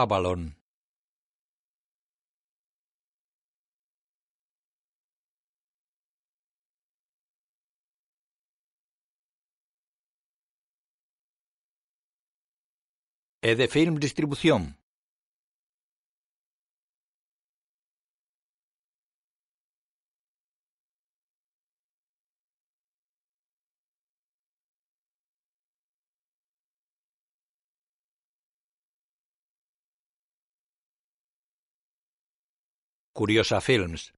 Avalon. De Film Distribución. Curiosa Films.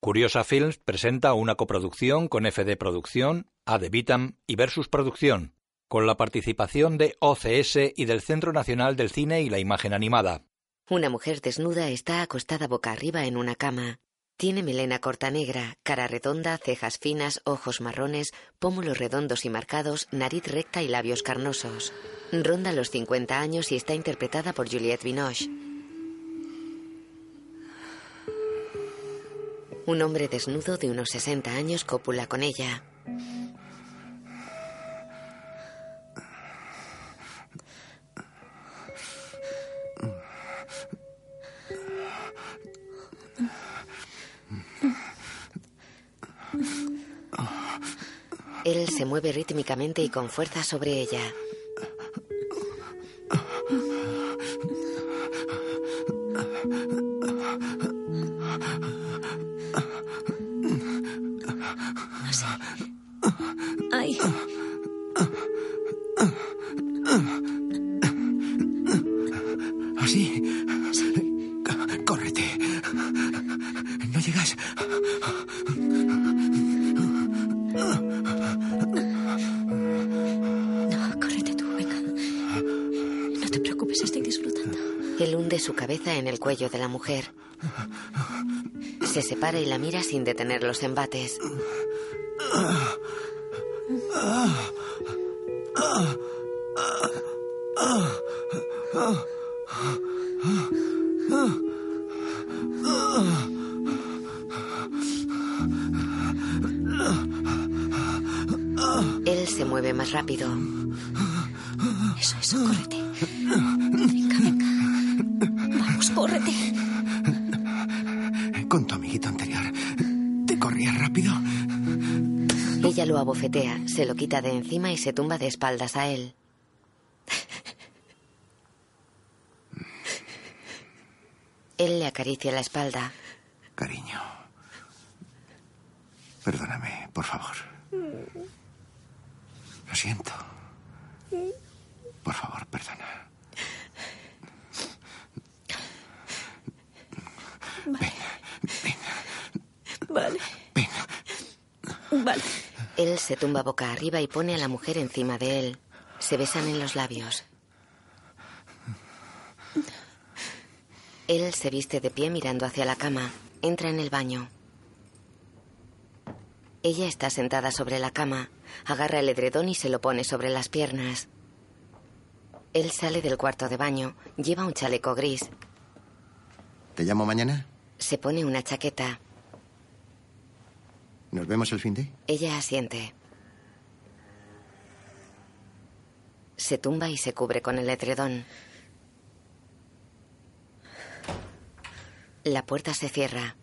Curiosa Films presenta una coproducción con FD Producción, AD Vitam y Versus Producción, con la participación de OCS y del Centro Nacional del Cine y la Imagen Animada. Una mujer desnuda está acostada boca arriba en una cama. Tiene melena corta negra, cara redonda, cejas finas, ojos marrones, pómulos redondos y marcados, nariz recta y labios carnosos. Ronda los 50 años y está interpretada por Juliette Binoche. Un hombre desnudo de unos 60 años copula con ella. Él se mueve rítmicamente y con fuerza sobre ella. Ay. ¿Así? Córrete. ¿No llegas? No, córrete tú, venga. No te preocupes, estoy disfrutando. Él hunde su cabeza en el cuello de la mujer. Se separa y la mira sin detener los embates. Él lo abofetea, se lo quita de encima y se tumba de espaldas a él. Él le acaricia la espalda. Cariño. Perdóname, por favor. Lo siento. Por favor, perdona. Vale. Vale. Él se tumba boca arriba y pone a la mujer encima de él. Se besan en los labios. Él se viste de pie mirando hacia la cama. Entra en el baño. Ella está sentada sobre la cama. Agarra el edredón y se lo pone sobre las piernas. Él sale del cuarto de baño. Lleva un chaleco gris. ¿Te llamo mañana? Se pone una chaqueta. ¿Nos vemos el fin de? Ella asiente. Se tumba y se cubre con el edredón. La puerta se cierra.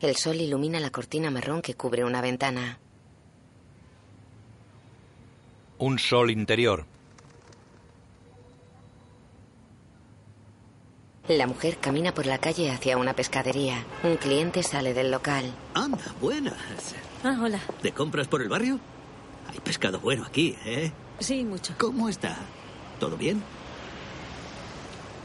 El sol ilumina la cortina marrón que cubre una ventana. Un sol interior. La mujer camina por la calle hacia una pescadería. Un cliente sale del local. Anda, buenas. Ah, hola. ¿De compras por el barrio? Hay pescado bueno aquí, ¿eh? Sí, mucho. ¿Cómo está? ¿Todo bien?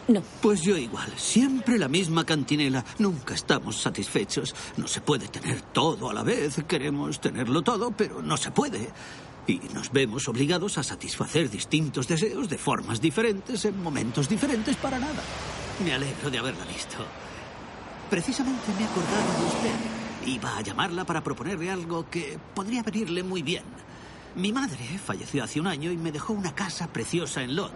No. Pues yo igual. Siempre la misma cantinela. Nunca estamos satisfechos. No se puede tener todo a la vez. Queremos tenerlo todo, pero no se puede. Y nos vemos obligados a satisfacer distintos deseos de formas diferentes en momentos diferentes para nada. Me alegro de haberla visto. Precisamente me he de usted. Iba a llamarla para proponerle algo que podría venirle muy bien. Mi madre falleció hace un año y me dejó una casa preciosa en Lot.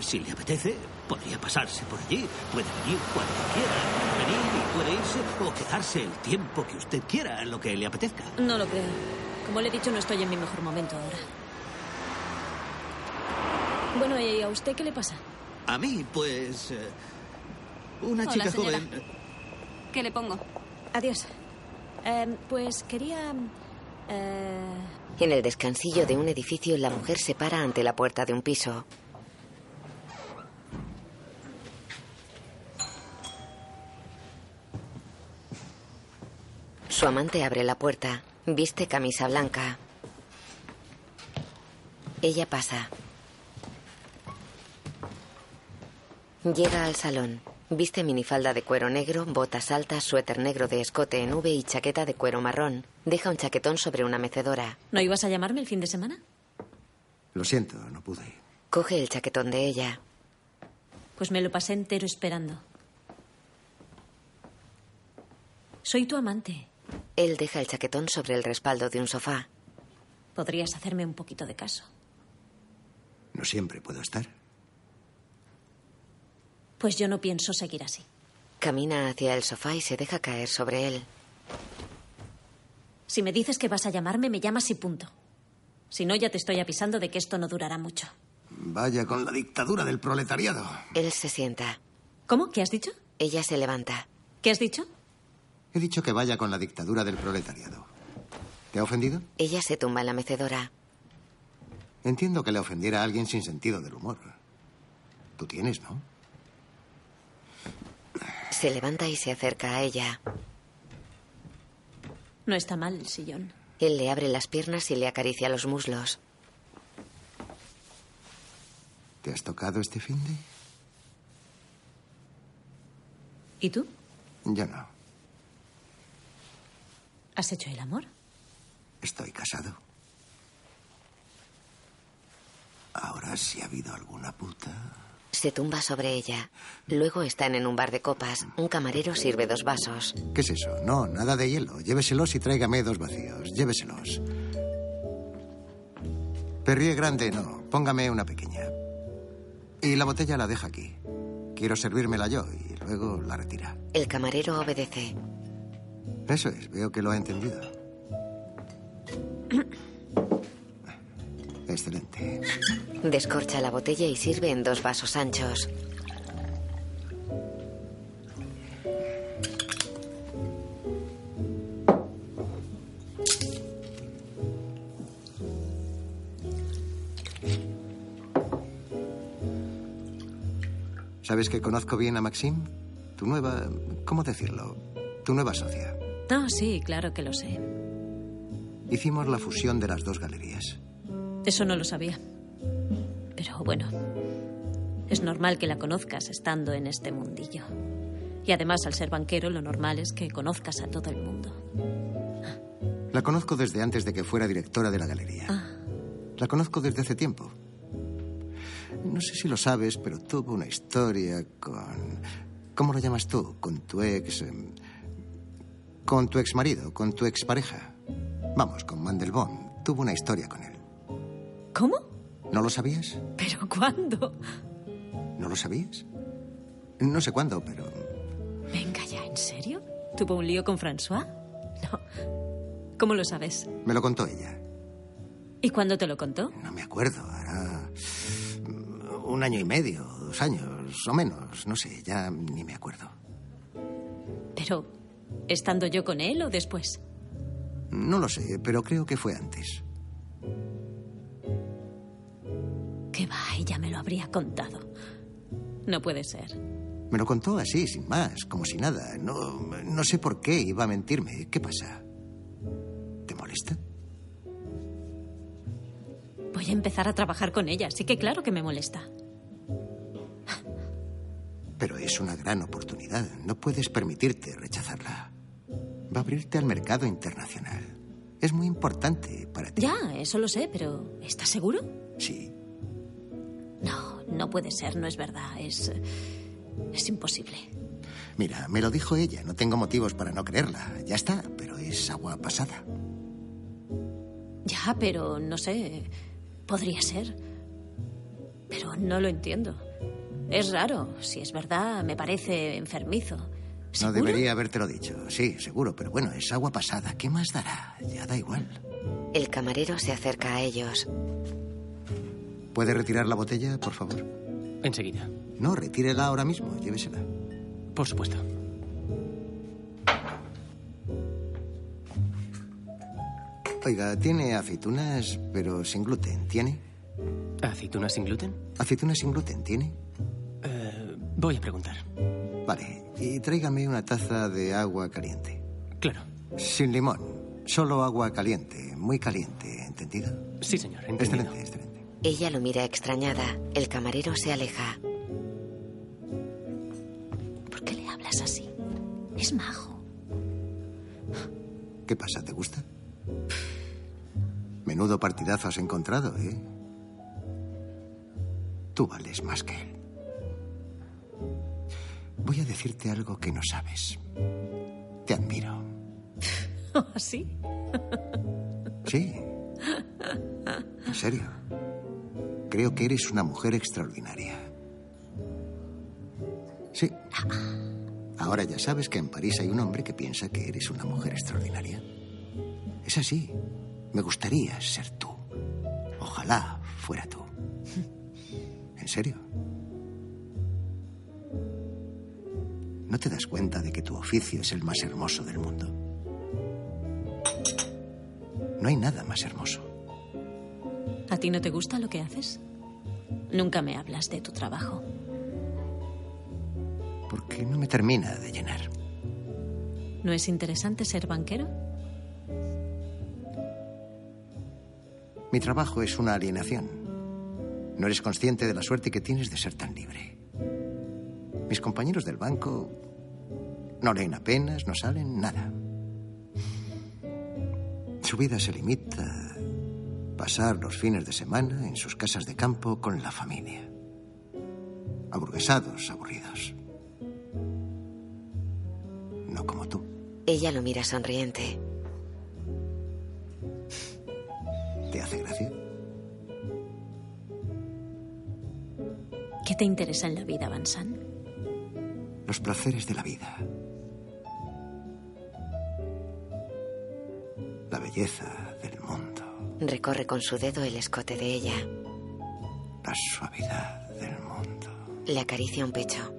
Si le apetece, podría pasarse por allí. Puede venir cuando quiera. Venir y puede irse o quedarse el tiempo que usted quiera, lo que le apetezca. No lo creo. Como le he dicho, no estoy en mi mejor momento ahora. Bueno, ¿y a usted qué le pasa? A mí, pues... eh, una Hola, chica señora. joven... ¿Qué le pongo? Adiós. Eh, pues quería... eh, En el descansillo de un edificio, la mujer se para ante la puerta de un piso. Su amante abre la puerta. Viste camisa blanca. Ella pasa. Llega al salón. Viste minifalda de cuero negro, botas altas, suéter negro de escote en V y chaqueta de cuero marrón. Deja un chaquetón sobre una mecedora. ¿No ibas a llamarme el fin de semana? Lo siento, no pude. Coge el chaquetón de ella. Pues me lo pasé entero esperando. Soy tu amante. Él deja el chaquetón sobre el respaldo de un sofá. Podrías hacerme un poquito de caso. No siempre puedo estar. Pues yo no pienso seguir así. Camina hacia el sofá y se deja caer sobre él. Si me dices que vas a llamarme, me llamas y punto. Si no, ya te estoy avisando de que esto no durará mucho. Vaya con la dictadura del proletariado. Él se sienta. ¿Cómo? ¿Qué has dicho? Ella se levanta. ¿Qué has dicho? He dicho que vaya con la dictadura del proletariado. ¿Te ha ofendido? Ella se tumba en la mecedora. Entiendo que le ofendiera a alguien sin sentido del humor. Tú tienes, ¿no? Se levanta y se acerca a ella. No está mal el sillón. Él le abre las piernas y le acaricia los muslos. ¿Te has tocado este fin de? ¿Y tú? Yo no. ¿Has hecho el amor? Estoy casado. Ahora, si ha habido alguna puta. Se tumba sobre ella. Luego están en un bar de copas. Un camarero sirve dos vasos. ¿Qué es eso? No, nada de hielo. Lléveselos y tráigame dos vacíos. Lléveselos. Perrier grande, no. Póngame una pequeña. Y la botella la deja aquí. Quiero servírmela yo y luego la retira. El camarero obedece. Eso es, veo que lo ha entendido. Excelente. Descorcha la botella y sirve en dos vasos anchos. ¿Sabes que conozco bien a Maxime? Tu nueva... ¿Cómo decirlo? Tu nueva socia. No, sí, claro que lo sé. Hicimos la fusión de las dos galerías. Eso no lo sabía. Pero bueno, es normal que la conozcas estando en este mundillo. Y además, al ser banquero, lo normal es que conozcas a todo el mundo. La conozco desde antes de que fuera directora de la galería. Ah, La conozco desde hace tiempo. No sé si lo sabes, pero tuvo una historia con... ¿Cómo lo llamas tú? Con tu ex... em, Con tu ex marido, con tu ex pareja. Vamos, con Mandelbaum. Tuvo una historia con él. ¿Cómo? ¿No lo sabías? ¿Pero cuándo? ¿No lo sabías? No sé cuándo, pero... Venga ya, ¿en serio? ¿Tuvo un lío con François? No. ¿Cómo lo sabes? Me lo contó ella. ¿Y cuándo te lo contó? No me acuerdo. Hará un año y medio, dos años o menos. No sé, ya ni me acuerdo. Pero, ¿estando yo con él o después? No lo sé, pero creo que fue antes. Que va, ella me lo habría contado. No puede ser. Me lo contó así, sin más, como si nada. No, no sé por qué iba a mentirme. ¿Qué pasa? ¿Te molesta? Voy a empezar a trabajar con ella, así que claro que me molesta. Pero es una gran oportunidad. No puedes permitirte rechazarla. Va a abrirte al mercado internacional. Es muy importante para ti. Ya, eso lo sé, pero ¿estás seguro? Sí. No, no puede ser, no es verdad. Es. Es imposible. Mira, me lo dijo ella. No tengo motivos para no creerla. Ya está, pero es agua pasada. Ya, pero no sé. Podría ser. Pero no lo entiendo. Es raro. Si es verdad, me parece enfermizo. No debería habértelo dicho. Sí, seguro, pero bueno, es agua pasada. ¿Qué más dará? Ya da igual. El camarero se acerca a ellos. ¿Puede retirar la botella, por favor? Enseguida. No, retírela ahora mismo. Llévesela. Por supuesto. Oiga, tiene aceitunas, pero sin gluten. ¿Tiene? ¿Aceitunas sin gluten? Aceitunas sin gluten, ¿tiene? Eh, voy a preguntar. Vale, y tráigame una taza de agua caliente. Claro. Sin limón, solo agua caliente, muy caliente, ¿entendido? Sí, señor. Entendido. Excelente, excelente. Ella lo mira extrañada. El camarero se aleja. ¿Por qué le hablas así? Es majo. ¿Qué pasa? ¿Te gusta? Menudo partidazo has encontrado, ¿eh? Tú vales más que él. Voy a decirte algo que no sabes. Te admiro. ¿Sí? Sí. En serio. Creo que eres una mujer extraordinaria. Sí. Ahora ya sabes que en París hay un hombre que piensa que eres una mujer extraordinaria. Es así. Me gustaría ser tú. Ojalá fuera tú. ¿En serio? ¿No te das cuenta de que tu oficio es el más hermoso del mundo? No hay nada más hermoso. ¿A ti no te gusta lo que haces? Nunca me hablas de tu trabajo. Porque no me termina de llenar. ¿No es interesante ser banquero? Mi trabajo es una alienación. No eres consciente de la suerte que tienes de ser tan libre. Mis compañeros del banco no leen apenas, no salen, nada. Su vida se limita pasar los fines de semana en sus casas de campo con la familia. Aburguesados, aburridos. No como tú. Ella lo mira sonriente. ¿Te hace gracia? ¿Qué te interesa en la vida, Vansan? Los placeres de la vida. La belleza. Recorre con su dedo el escote de ella. La suavidad del mundo. Le acaricia un pecho.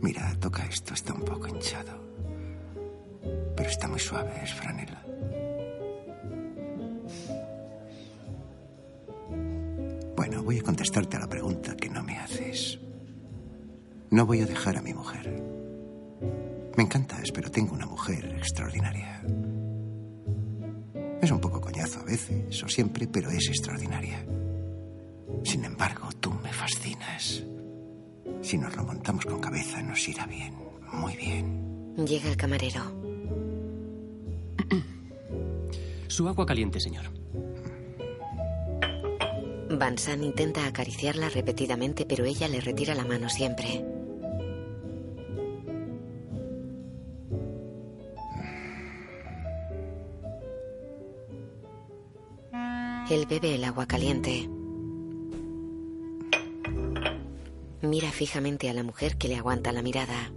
Mira, toca esto, está un poco hinchado. Pero está muy suave, es franela. Bueno, voy a contestarte a la pregunta que no me haces. No voy a dejar a mi mujer. Pero tengo una mujer extraordinaria. Es un poco coñazo a veces, o siempre, pero es extraordinaria. Sin embargo, tú me fascinas. Si nos lo montamos con cabeza, nos irá bien, muy bien. Llega el camarero. Su agua caliente, señor. Van San intenta acariciarla repetidamente, pero ella le retira la mano siempre. Él bebe el agua caliente. Mira fijamente a la mujer que le aguanta la mirada.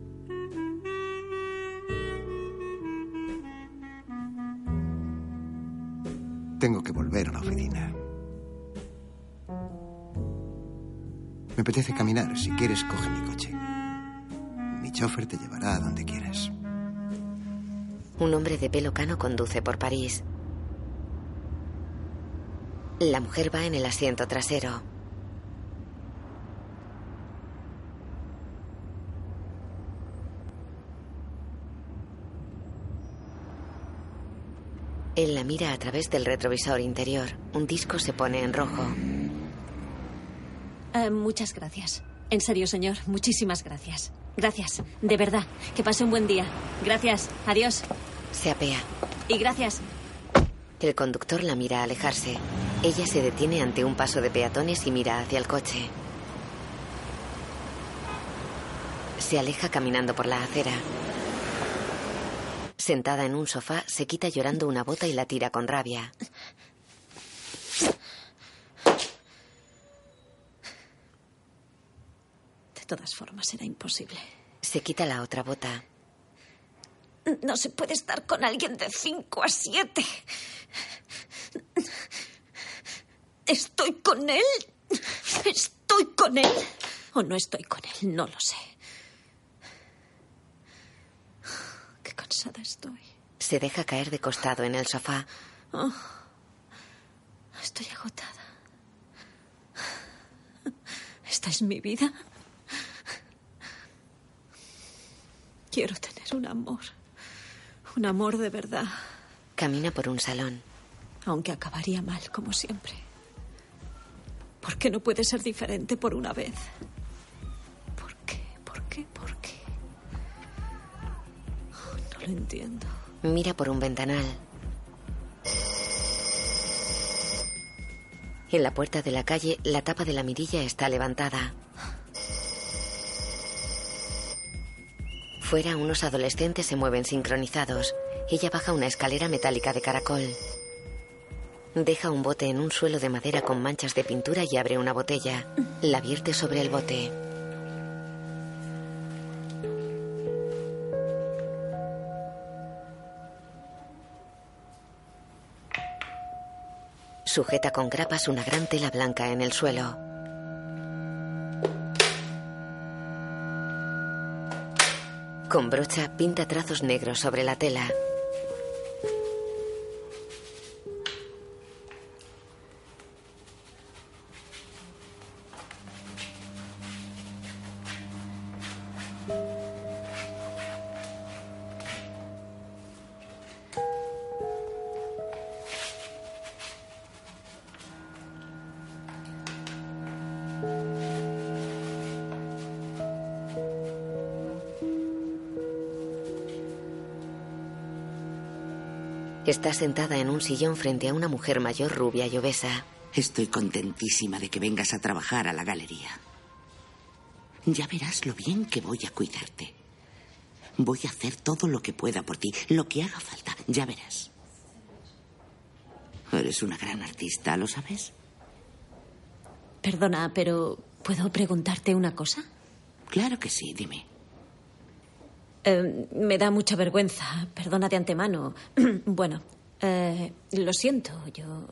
Tengo que volver a la oficina. Me apetece caminar. Si quieres, coge mi coche. Mi chofer te llevará a donde quieras. Un hombre de pelo cano conduce por París. La mujer va en el asiento trasero. Él la mira a través del retrovisor interior. Un disco se pone en rojo. Eh, muchas gracias. En serio, señor, muchísimas gracias. Gracias, de verdad. Que pase un buen día. Gracias. Adiós. Se apea. Y gracias. El conductor la mira alejarse. Ella se detiene ante un paso de peatones y mira hacia el coche. Se aleja caminando por la acera. Sentada en un sofá, se quita llorando una bota y la tira con rabia. De todas formas, era imposible. Se quita la otra bota. No se puede estar con alguien de 5 a 7. ¿Estoy con él? ¿Estoy con él? ¿O no estoy con él? No lo sé. Qué cansada estoy. Se deja caer de costado en el sofá. Oh, estoy agotada. Esta es mi vida. Quiero tener un amor. Un amor de verdad. Camina por un salón. Aunque acabaría mal, como siempre. ¿Por qué no puede ser diferente por una vez? ¿Por qué? ¿Por qué? ¿Por qué? No lo entiendo. Mira por un ventanal. En la puerta de la calle, la tapa de la mirilla está levantada. Fuera, unos adolescentes se mueven sincronizados. Ella baja una escalera metálica de caracol. Deja un bote en un suelo de madera con manchas de pintura y abre una botella. La vierte sobre el bote. Sujeta con grapas una gran tela blanca en el suelo. Con brocha pinta trazos negros sobre la tela. Está sentada en un sillón frente a una mujer mayor rubia y obesa. Estoy contentísima de que vengas a trabajar a la galería. Ya verás lo bien que voy a cuidarte. Voy a hacer todo lo que pueda por ti, lo que haga falta, ya verás. Eres una gran artista, ¿lo sabes? Perdona, pero ¿puedo preguntarte una cosa? Claro que sí, dime. Eh, me da mucha vergüenza, perdona de antemano. bueno, eh, lo siento, yo.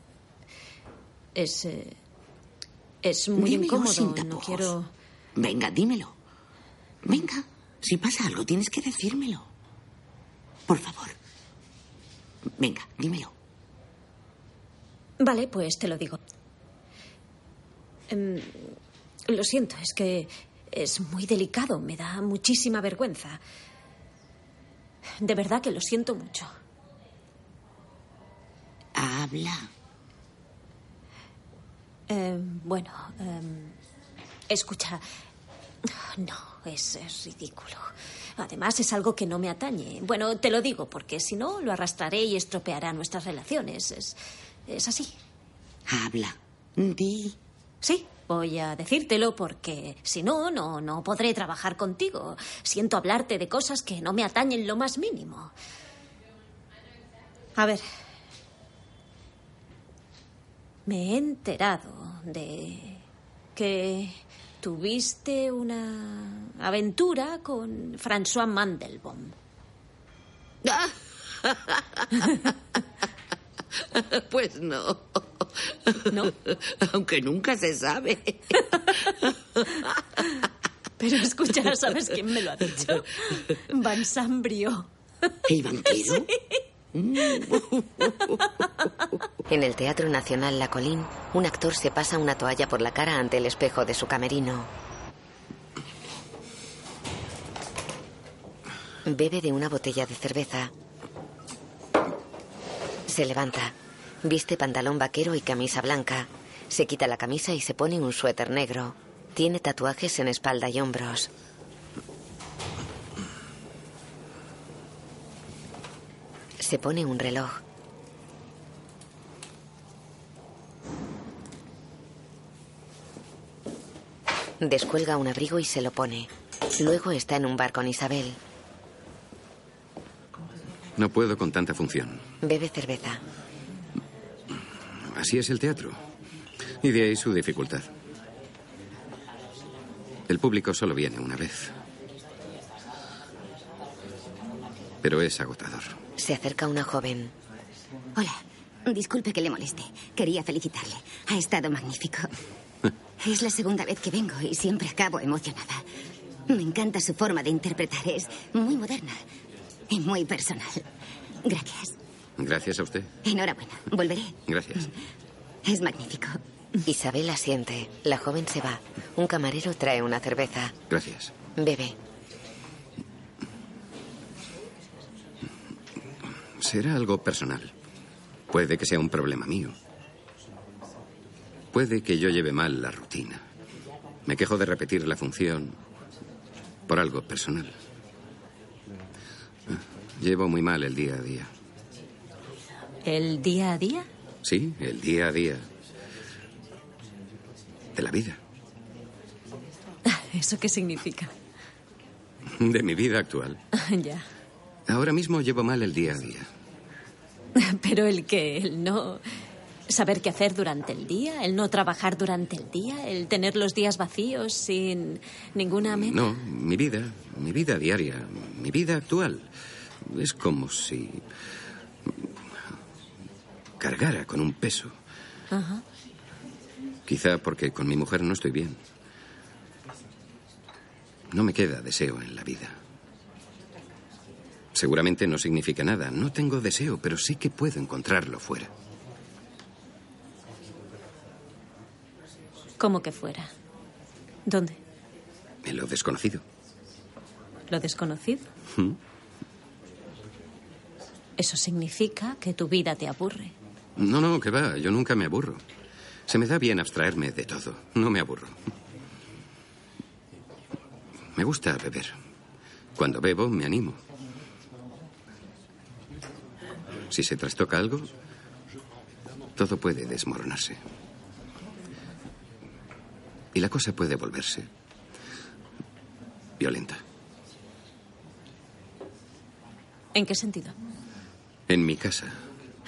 Es. eh, es muy Dímelo incómodo. sin No quiero. Venga, dímelo. Venga, si pasa algo, tienes que decírmelo. Por favor. Venga, dímelo. Vale, pues te lo digo. Em, lo siento, es que es muy delicado, me da muchísima vergüenza. De verdad que lo siento mucho. Habla. Em, bueno, em, escucha. No, es, es ridículo. Además, es algo que no me atañe. Bueno, te lo digo porque si no, lo arrastraré y estropeará nuestras relaciones. Es, es así. Habla. Di. Sí, voy a decírtelo porque si no, no, no podré trabajar contigo. Siento hablarte de cosas que no me atañen lo más mínimo. A ver. Me he enterado de que tuviste una aventura con François Mandelbaum. Pues no. ¿No? Aunque nunca se sabe. Pero escucha, ¿sabes quién me lo ha dicho? Van Sambrio. ¿El banquero? En el Teatro Nacional La Colín, un actor se pasa una toalla por la cara ante el espejo de su camerino. Bebe de una botella de cerveza. Se levanta. Viste pantalón vaquero y camisa blanca. Se quita la camisa y se pone un suéter negro. Tiene tatuajes en espalda y hombros. Se pone un reloj. Descuelga un abrigo y se lo pone. Luego está en un bar con Isabel. No puedo con tanta función. Bebe cerveza. Así es el teatro. Y de ahí su dificultad. El público solo viene una vez. Pero es agotador. Se acerca una joven. Hola. Disculpe que le moleste. Quería felicitarle. Ha estado magnífico. Es la segunda vez que vengo y siempre acabo emocionada. Me encanta su forma de interpretar. Es muy moderna y muy personal. Gracias. Gracias a usted. Enhorabuena. Volveré. Gracias. Es magnífico. Isabel asiente. La joven se va. Un camarero trae una cerveza. Gracias. Bebe. Será algo personal. Puede que sea un problema mío. Puede que yo lleve mal la rutina. Me quejo de repetir la función por algo personal. Llevo muy mal el día a día. ¿El día a día? Sí, el día a día. De la vida. ¿Eso qué significa? De mi vida actual. ya. Ahora mismo llevo mal el día a día. Pero el que, el no saber qué hacer durante el día, el no trabajar durante el día, el tener los días vacíos sin ninguna meta. No, mi vida, mi vida diaria, mi vida actual. Es como si cargara con un peso. Ajá. Quizá porque con mi mujer no estoy bien. No me queda deseo en la vida. Seguramente no significa nada. No tengo deseo, pero sí que puedo encontrarlo fuera. ¿Cómo que fuera? ¿Dónde? En lo desconocido. ¿Lo desconocido? ¿Mm? Eso significa que tu vida te aburre. No, no, que va. Yo nunca me aburro. Se me da bien abstraerme de todo. No me aburro. Me gusta beber. Cuando bebo, me animo. Si se trastoca algo, todo puede desmoronarse. Y la cosa puede volverse violenta. ¿En qué sentido? En mi casa,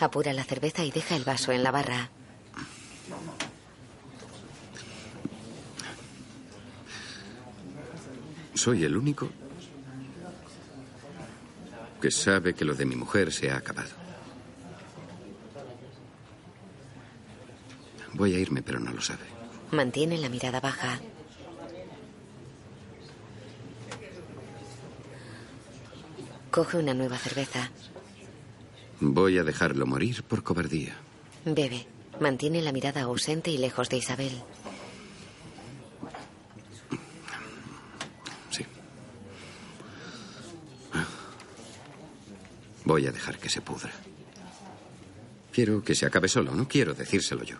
Apura la cerveza y deja el vaso en la barra. soy el único que sabe que lo de mi mujer se ha acabado. Voy a irme, pero no lo sabe. Mantiene la mirada baja. Coge una nueva cerveza. Voy a dejarlo morir por cobardía. Bebe. Mantiene la mirada ausente y lejos de Isabel. Voy a dejar que se pudra. Quiero que se acabe solo, no quiero decírselo yo.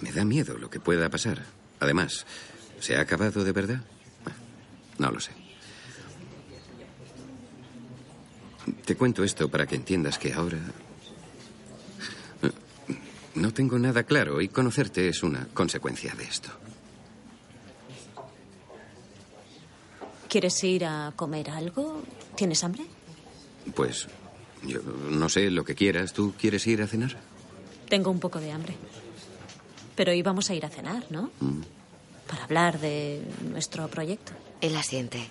Me da miedo lo que pueda pasar. Además, ¿se ha acabado de verdad? No lo sé. Te cuento esto para que entiendas que ahora... No tengo nada claro y conocerte es una consecuencia de esto. ¿Quieres ir a comer algo? ¿Tienes hambre? Pues yo no sé lo que quieras. ¿Tú quieres ir a cenar? Tengo un poco de hambre. Pero íbamos a ir a cenar, ¿no? Mm. Para hablar de nuestro proyecto. Él asiente.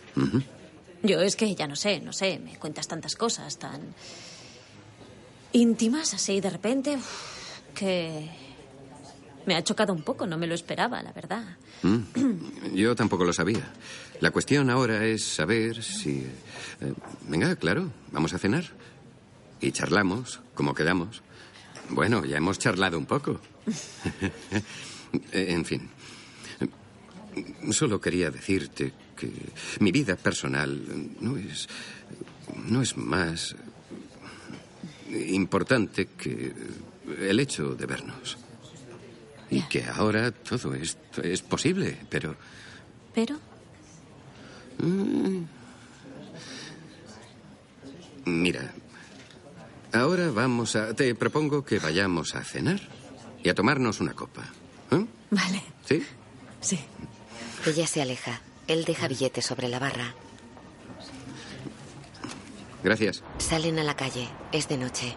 Yo es que ya no sé, no sé, me cuentas tantas cosas tan íntimas así de repente que me ha chocado un poco, no me lo esperaba, la verdad. Mm. Yo tampoco lo sabía. La cuestión ahora es saber si... eh, venga, claro, vamos a cenar. Y charlamos, como quedamos. Bueno, ya hemos charlado un poco. Eh, en fin. Solo quería decirte que mi vida personal no es. no es más importante que el hecho de vernos. Y que ahora todo esto es posible, pero... Pero. Mm. Mira, ahora vamos a... Te propongo que vayamos a cenar y a tomarnos una copa. ¿eh? Vale. ¿Sí? Sí. Ella se aleja. Él deja billetes sobre la barra. Gracias. Salen a la calle. Es de noche.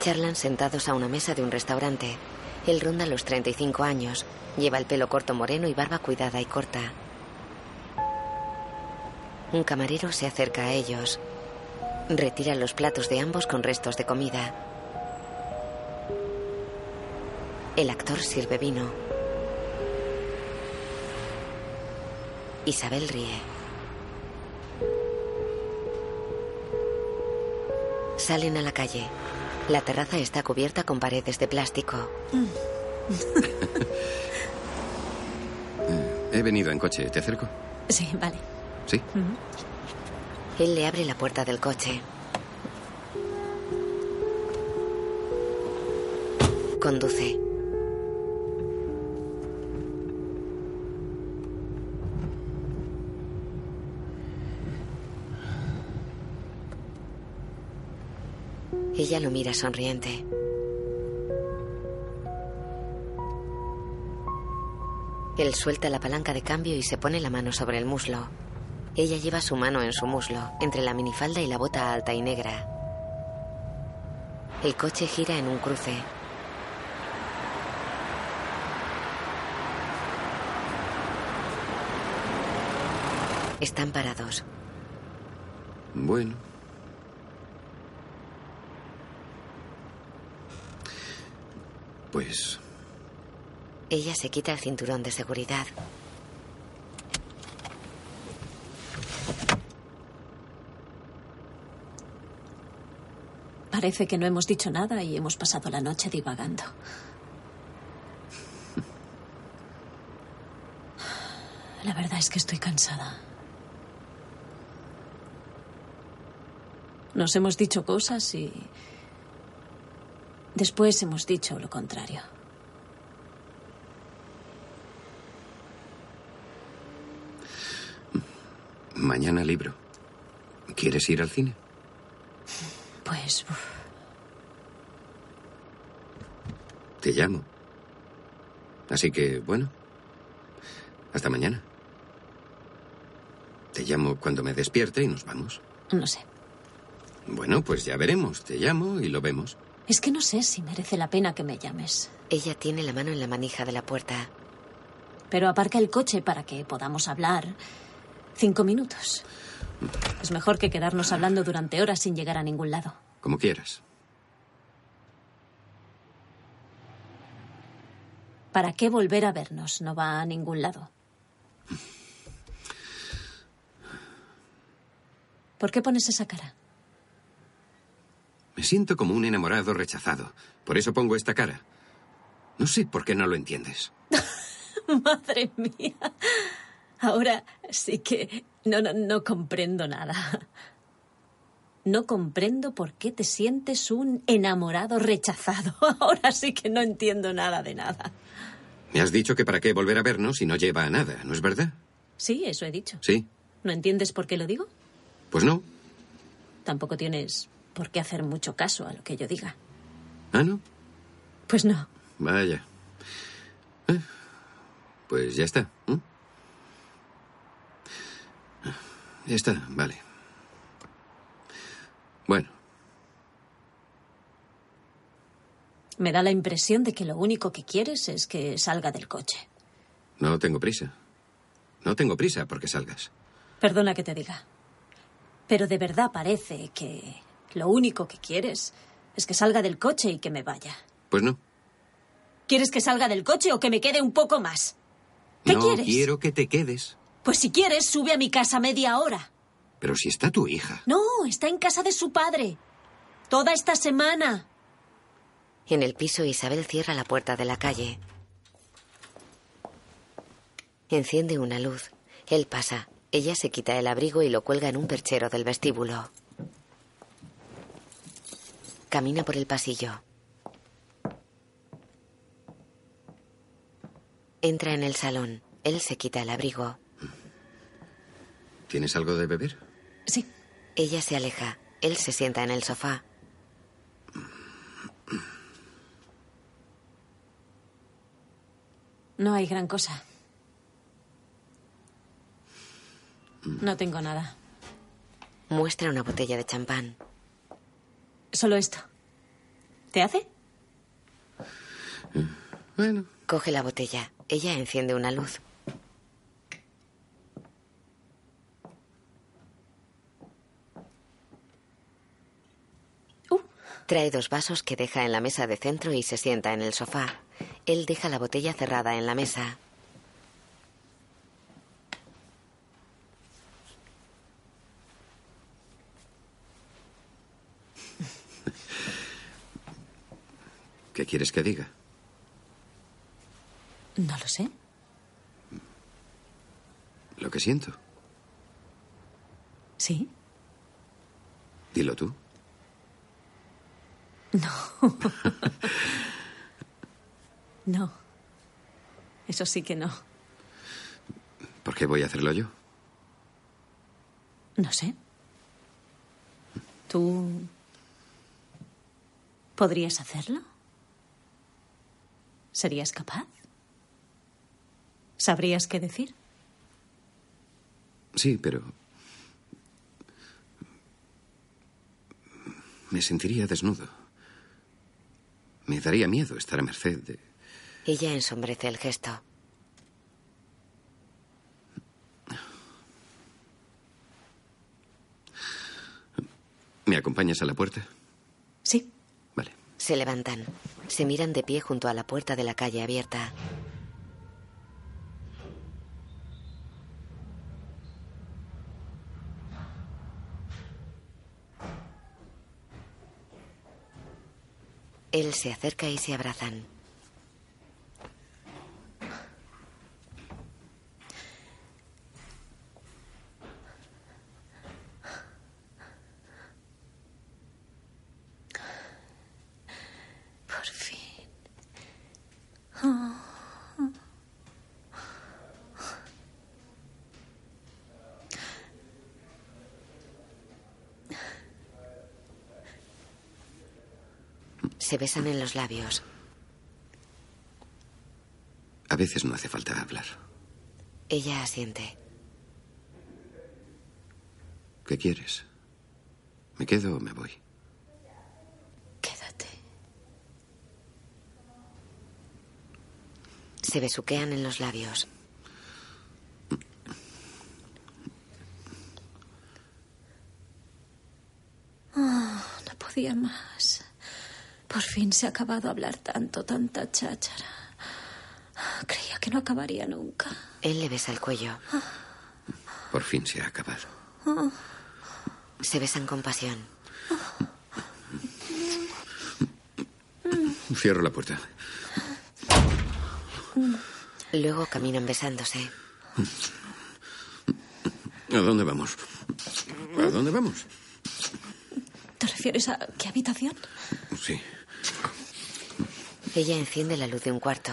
Charlan sentados a una mesa de un restaurante. Él ronda los 35 años. Lleva el pelo corto moreno y barba cuidada y corta. Un camarero se acerca a ellos. Retira los platos de ambos con restos de comida. El actor sirve vino. Isabel ríe. Salen a la calle. La terraza está cubierta con paredes de plástico. He venido en coche. ¿Te acerco? Sí, vale. Sí. Él le abre la puerta del coche. Conduce. Ella lo mira sonriente. Él suelta la palanca de cambio y se pone la mano sobre el muslo. Ella lleva su mano en su muslo, entre la minifalda y la bota alta y negra. El coche gira en un cruce. Están parados. Bueno. Pues Ella se quita el cinturón de seguridad. Parece que no hemos dicho nada y hemos pasado la noche divagando. La verdad es que estoy cansada. Nos hemos dicho cosas y después hemos dicho lo contrario. mañana libro. ¿Quieres ir al cine? Pues uf, Te llamo. Así que, bueno. Hasta mañana. Te llamo cuando me despierte y nos vamos. no sé. Bueno, pues ya veremos. Te llamo y lo vemos. Es que no sé si merece la pena que me llames. Ella tiene la mano en la manija de la puerta. Pero aparca el coche para que podamos hablar. Cinco minutos. Es mejor que quedarnos hablando durante horas sin llegar a ningún lado. Como quieras. ¿Para qué volver a vernos? No va a ningún lado. ¿Por qué pones esa cara? Me siento como un enamorado rechazado. Por eso pongo esta cara. No sé por qué no lo entiendes. Madre mía. Ahora sí que no, no, no comprendo nada. No comprendo por qué te sientes un enamorado rechazado. Ahora sí que no entiendo nada de nada. Me has dicho que para qué volver a vernos si no lleva a nada, ¿no es verdad? Sí, eso he dicho. Sí. ¿No entiendes por qué lo digo? Pues no. Tampoco tienes por qué hacer mucho caso a lo que yo diga. ¿Ah, no? Pues no. Vaya. Eh, Pues ya está. ¿eh? Ya está, vale. Bueno, Me da la impresión de que lo único que quieres es que salga del coche. no tengo prisa. No tengo prisa porque salgas. Perdona que te diga. Pero de verdad parece que lo único que quieres es que salga del coche y que me vaya. Pues no. ¿Quieres que salga del coche o que me quede un poco más? ¿Qué no quieres? quiero que te quedes. Pues si quieres, sube a mi casa media hora. Pero si está tu hija. No, está en casa de su padre. Toda esta semana. En el piso, Isabel cierra la puerta de la calle. Enciende una luz. Él pasa. Ella se quita el abrigo y lo cuelga en un perchero del vestíbulo. Camina por el pasillo. Entra en el salón. Él se quita el abrigo. ¿Tienes algo de beber? Sí. Ella se aleja. Él se sienta en el sofá. No hay gran cosa. No tengo nada. Muestra una botella de champán. Solo esto. ¿Te hace? Bueno. Coge la botella. Ella enciende una luz. Trae dos vasos que deja en la mesa de centro y se sienta en el sofá. Él deja la botella cerrada en la mesa. ¿Qué quieres que diga? No lo sé. Lo que siento. ¿Sí? Dilo tú. No. no. Eso sí que no. ¿Por qué voy a hacerlo yo? No sé. ¿Tú podrías hacerlo? ¿Serías capaz? ¿Sabrías qué decir? Sí, pero... Me sentiría desnudo. Me daría miedo estar a merced de... Ella ensombrece el gesto. ¿Me acompañas a la puerta? Se levantan. Se miran de pie junto a la puerta de la calle abierta. Él se acerca y se abrazan. Por fin. Oh. Se besan en los labios. A veces no hace falta hablar. Ella asiente. ¿Qué quieres? ¿Me quedo o me voy? Quédate. Se besuquean en los labios. Oh, no podía más. Por fin se ha acabado hablar tanto, tanta cháchara. Creía que no acabaría nunca. Él le besa el cuello. Por fin se ha acabado. Se besan con pasión. Cierro la puerta. Luego caminan besándose. ¿A dónde vamos? ¿A dónde vamos? ¿Te refieres a qué habitación? Sí. Ella enciende la luz de un cuarto.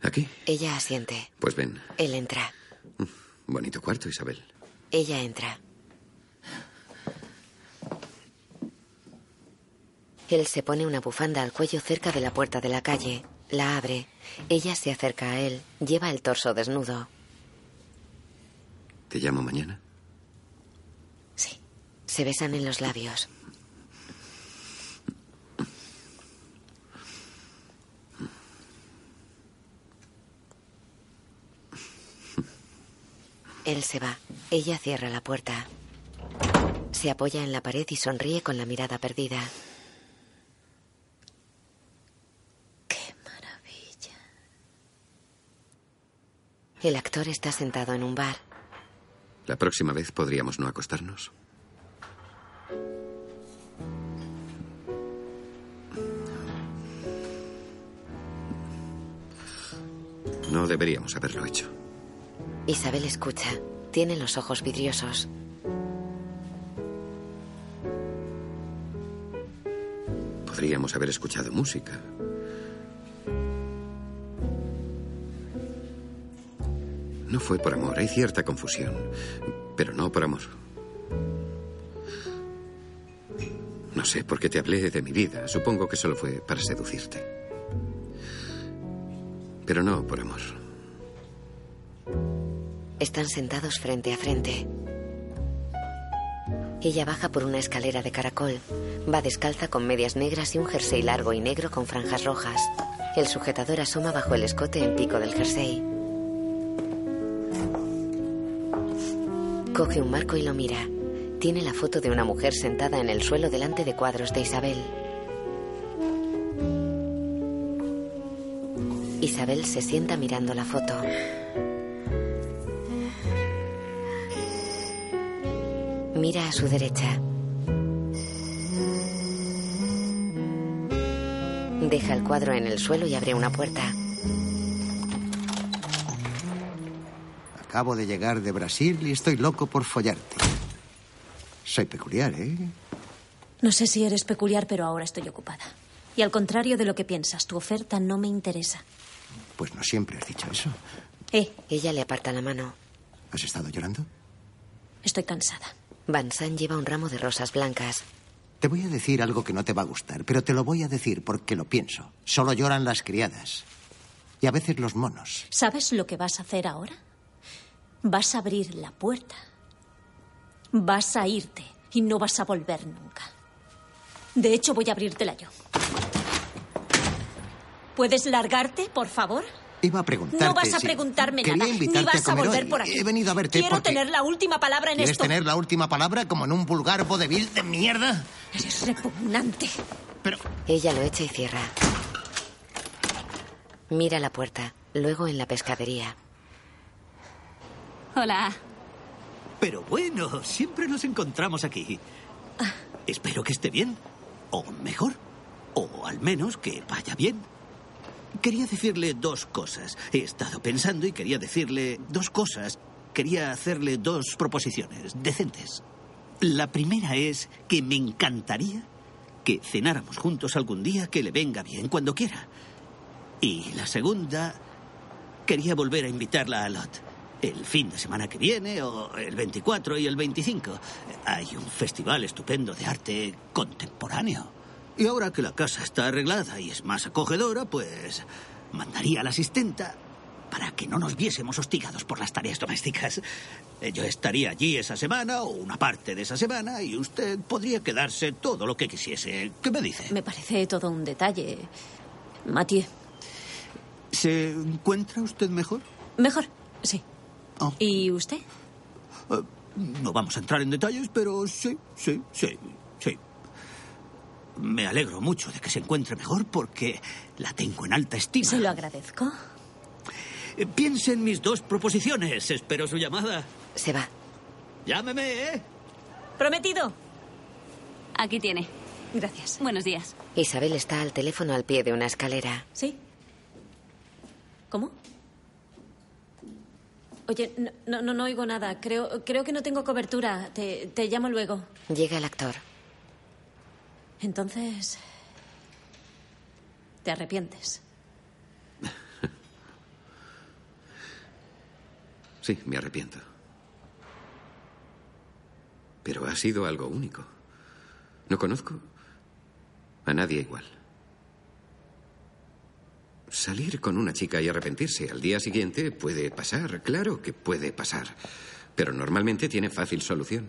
¿Aquí? Ella asiente. Pues ven. Él entra. Bonito cuarto, Isabel. Ella entra. Él se pone una bufanda al cuello cerca de la puerta de la calle. La abre. Ella se acerca a él. Lleva el torso desnudo. ¿Te llamo mañana? Se besan en los labios. Él se va. Ella cierra la puerta. Se apoya en la pared y sonríe con la mirada perdida. Qué maravilla. El actor está sentado en un bar. La próxima vez podríamos no acostarnos. No deberíamos haberlo hecho. Isabel escucha. Tiene los ojos vidriosos. Podríamos haber escuchado música. No fue por amor, hay cierta confusión, pero no por amor. No sé por qué te hablé de mi vida. Supongo que solo fue para seducirte. Pero no por amor. Están sentados frente a frente. Ella baja por una escalera de caracol. Va descalza con medias negras y un jersey largo y negro con franjas rojas. El sujetador asoma bajo el escote en pico del jersey. Coge un marco y lo mira. Tiene la foto de una mujer sentada en el suelo delante de cuadros de Isabel. Isabel se sienta mirando la foto. Mira a su derecha. Deja el cuadro en el suelo y abre una puerta. Acabo de llegar de Brasil y estoy loco por follarte. Soy peculiar, ¿eh? No sé si eres peculiar, pero ahora estoy ocupada. Y al contrario de lo que piensas, tu oferta no me interesa. Pues no siempre has dicho eso. Eh, Ella le aparta la mano. ¿Has estado llorando? estoy cansada. Van San lleva un ramo de rosas blancas. Te voy a decir algo que no te va a gustar, pero te lo voy a decir porque lo pienso. Solo lloran las criadas. Y a veces los monos. ¿Sabes lo que vas a hacer ahora? Vas a abrir la puerta. Vas a irte y no vas a volver nunca. De hecho, voy a abrírtela yo. ¿Puedes largarte, por favor? Iba a preguntarte No vas a si- preguntarme Quería nada, ni vas a comer volver hoy. por aquí. He venido a verte Quiero porque... tener la última palabra en ¿Quieres esto. tener la última palabra como en un vulgar vodevil de mierda? Eres repugnante. Ella lo echa y cierra. Mira la puerta, luego en la pescadería. Hola. Pero bueno, siempre nos encontramos aquí. Espero que esté bien. O mejor. O al menos que vaya bien. Quería decirle dos cosas. He estado pensando y quería decirle dos cosas. Quería hacerle dos proposiciones decentes. La primera es que me encantaría que cenáramos juntos algún día que le venga bien cuando quiera. Y la segunda, quería volver a invitarla a Lot. El fin de semana que viene, o el 24 y el 25. Hay un festival estupendo de arte contemporáneo. Y ahora que la casa está arreglada y es más acogedora, pues mandaría a la asistenta para que no nos viésemos hostigados por las tareas domésticas. Yo estaría allí esa semana o una parte de esa semana y usted podría quedarse todo lo que quisiese. ¿Qué me dice? Me parece todo un detalle. Mathieu. ¿Se encuentra usted mejor? Mejor, sí. ¿Y usted? Eh, No vamos a entrar en detalles, pero sí, sí, sí. Me alegro mucho de que se encuentre mejor porque la tengo en alta estima. Se lo agradezco. Eh, Piense en mis dos proposiciones. Espero su llamada. Se va. Llámeme, ¿eh? Prometido. Aquí tiene. Gracias. Buenos días. Isabel está al teléfono al pie de una escalera. ¿Sí? ¿Cómo? Oye, no, no, no, no oigo nada. Creo, creo que no tengo cobertura. Te, te llamo luego. Llega el actor. Entonces... ¿Te arrepientes? Sí, me arrepiento. Pero ha sido algo único. No conozco a nadie igual. Salir con una chica y arrepentirse al día siguiente puede pasar, claro que puede pasar. Pero normalmente tiene fácil solución.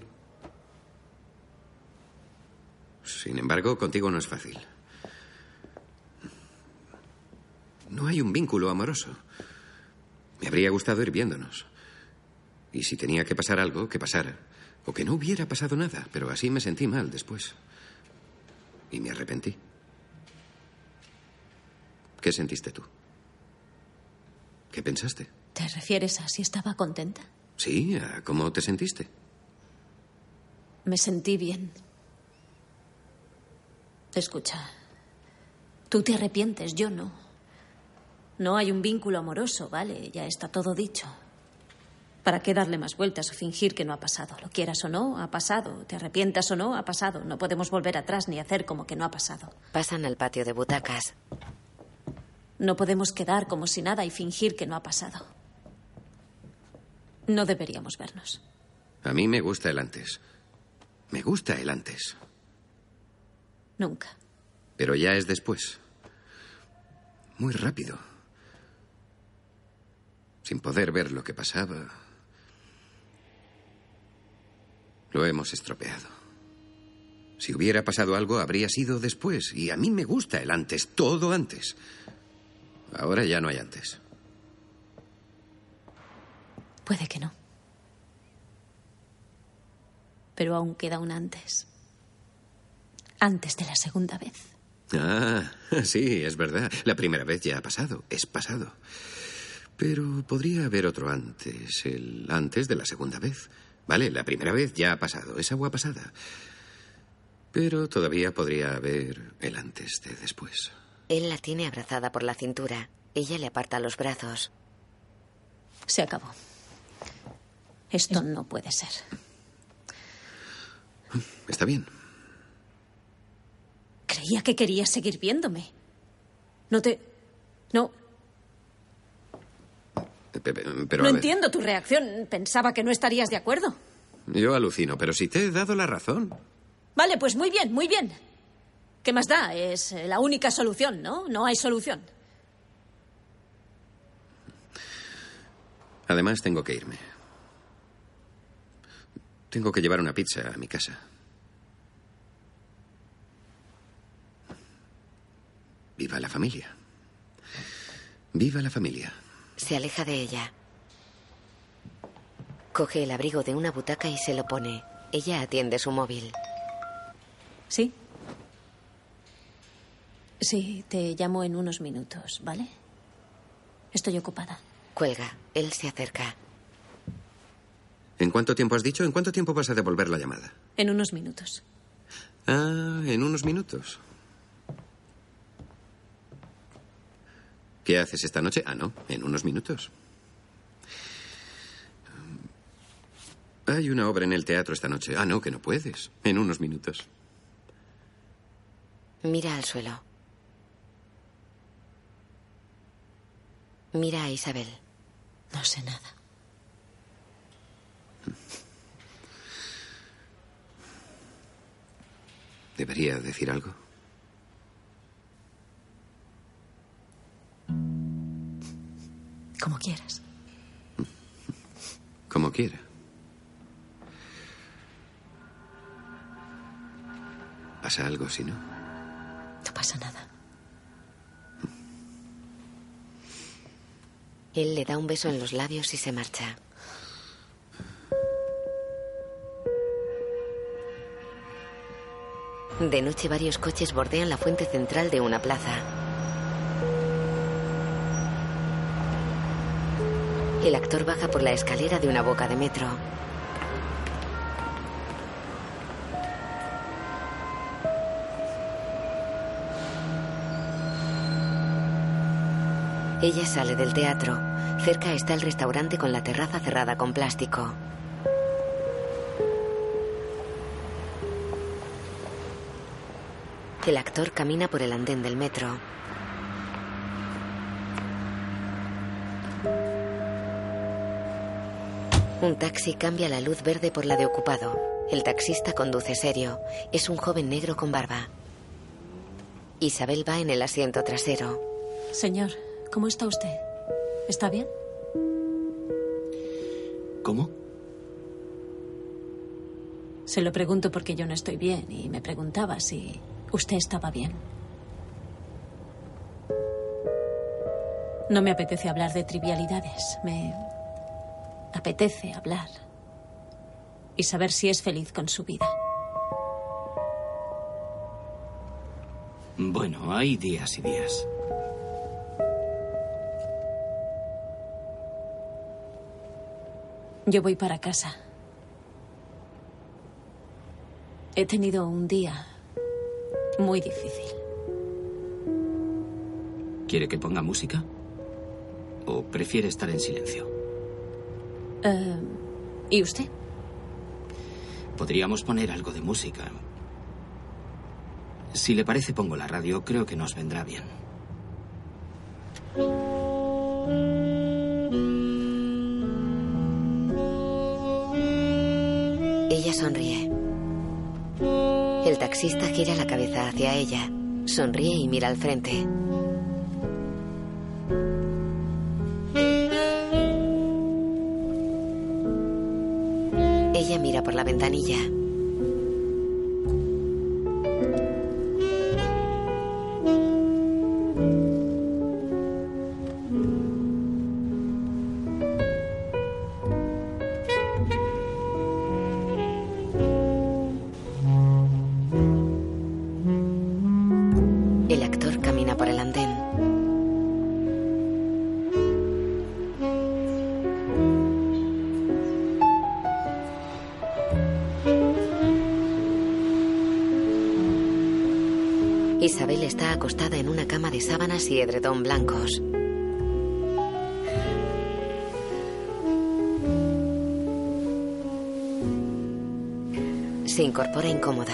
Sin embargo, contigo no es fácil. No hay un vínculo amoroso. Me habría gustado ir viéndonos. Y si tenía que pasar algo, que pasara. O que no hubiera pasado nada, pero así me sentí mal después. Y me arrepentí. ¿Qué sentiste tú? ¿Qué pensaste? ¿Te refieres a si estaba contenta? Sí, a cómo te sentiste. Me sentí bien. Escucha, tú te arrepientes, yo no. No hay un vínculo amoroso, ¿vale? Ya está todo dicho. ¿Para qué darle más vueltas o fingir que no ha pasado? Lo quieras o no, ha pasado. Te arrepientas o no, ha pasado. No podemos volver atrás ni hacer como que no ha pasado. Pasan al patio de butacas. No podemos quedar como si nada y fingir que no ha pasado. No deberíamos vernos. A mí me gusta el antes. Me gusta el antes. Nunca. Pero ya es después. Muy rápido. Sin poder ver lo que pasaba. Lo hemos estropeado. Si hubiera pasado algo, habría sido después. Y a mí me gusta el antes, todo antes. Ahora ya no hay antes. Puede que no. Pero aún queda un antes. Antes de la segunda vez. Ah, sí, es verdad. La primera vez ya ha pasado. Es pasado. Pero podría haber otro antes. El antes de la segunda vez. Vale, la primera vez ya ha pasado. Es agua pasada. Pero todavía podría haber el antes de después. Él la tiene abrazada por la cintura. Ella le aparta los brazos. Se acabó. Esto no puede ser. Está bien. Creía que querías seguir viéndome. No te... No, Pe- pe- Pero no entiendo tu reacción. Pensaba que no estarías de acuerdo. yo alucino, pero si te he dado la razón. Vale, pues muy bien, muy bien. ¿Qué más da? Es eh, la única solución, ¿no? No hay solución. Además, tengo que irme. Tengo que llevar una pizza a mi casa. Viva la familia. Viva la familia. Se aleja de ella. Coge el abrigo de una butaca y se lo pone. Ella atiende su móvil. ¿Sí? Sí, te llamo en unos minutos, ¿vale? Estoy ocupada. Cuelga. Él se acerca. ¿En cuánto tiempo has dicho? ¿En cuánto tiempo vas a devolver la llamada? En unos minutos. Ah, en unos minutos. ¿Qué haces esta noche? Ah, no, en unos minutos. Hay una obra en el teatro esta noche. Ah, no, que no puedes. En unos minutos. Mira al suelo. Mira a Isabel. No sé nada. ¿Debería decir algo? Como quieras. Como quiera. ¿Pasa algo si no? No pasa nada. Él le da un beso en los labios y se marcha. De noche varios coches bordean la fuente central de una plaza. El actor baja por la escalera de una boca de metro. Ella sale del teatro. Cerca está el restaurante con la terraza cerrada con plástico. El actor camina por el andén del metro. Un taxi cambia la luz verde por la de ocupado. El taxista conduce serio. Es un joven negro con barba. Isabel va en el asiento trasero. Señor, ¿cómo está usted? ¿Está bien? ¿Cómo? Se lo pregunto porque yo no estoy bien y me preguntaba si usted estaba bien. No me apetece hablar de trivialidades. Me apetece hablar y saber si es feliz con su vida. Bueno, hay días y días. Yo voy para casa. He tenido un día muy difícil. ¿Quiere que ponga música? ¿O prefiere estar en silencio? Eh, ¿Y usted? Podríamos poner algo de música. Si le parece, pongo la radio. Creo que nos vendrá bien. Ella sonríe. El taxista gira la cabeza hacia ella. Sonríe y mira al frente. Ventanilla. Isabel está acostada en una cama de sábanas y edredón blancos. Se incorpora incómoda.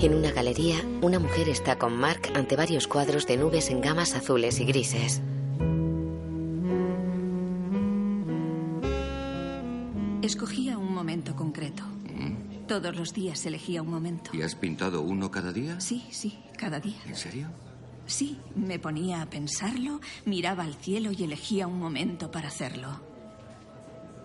En una galería, una mujer está con Mark ante varios cuadros de nubes en gamas azules y grises. Escogía un momento concreto. Todos los días elegía un momento. ¿Y has pintado uno cada día? Sí, sí, cada día. ¿En serio? Sí, me ponía a pensarlo, miraba al cielo y elegía un momento para hacerlo.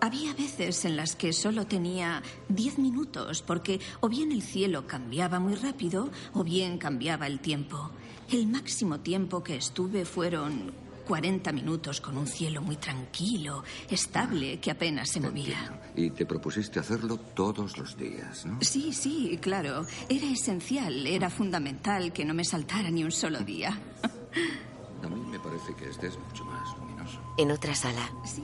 Había veces en las que solo tenía diez minutos porque o bien el cielo cambiaba muy rápido o bien cambiaba el tiempo. El máximo tiempo que estuve fueron 40 minutos con un cielo muy tranquilo, estable, que apenas se movía. Y te propusiste hacerlo todos los días, ¿no? Sí, sí, claro. Era esencial, era fundamental que no me saltara ni un solo día. A mí me parece que este es mucho más luminoso. En otra sala, Sí,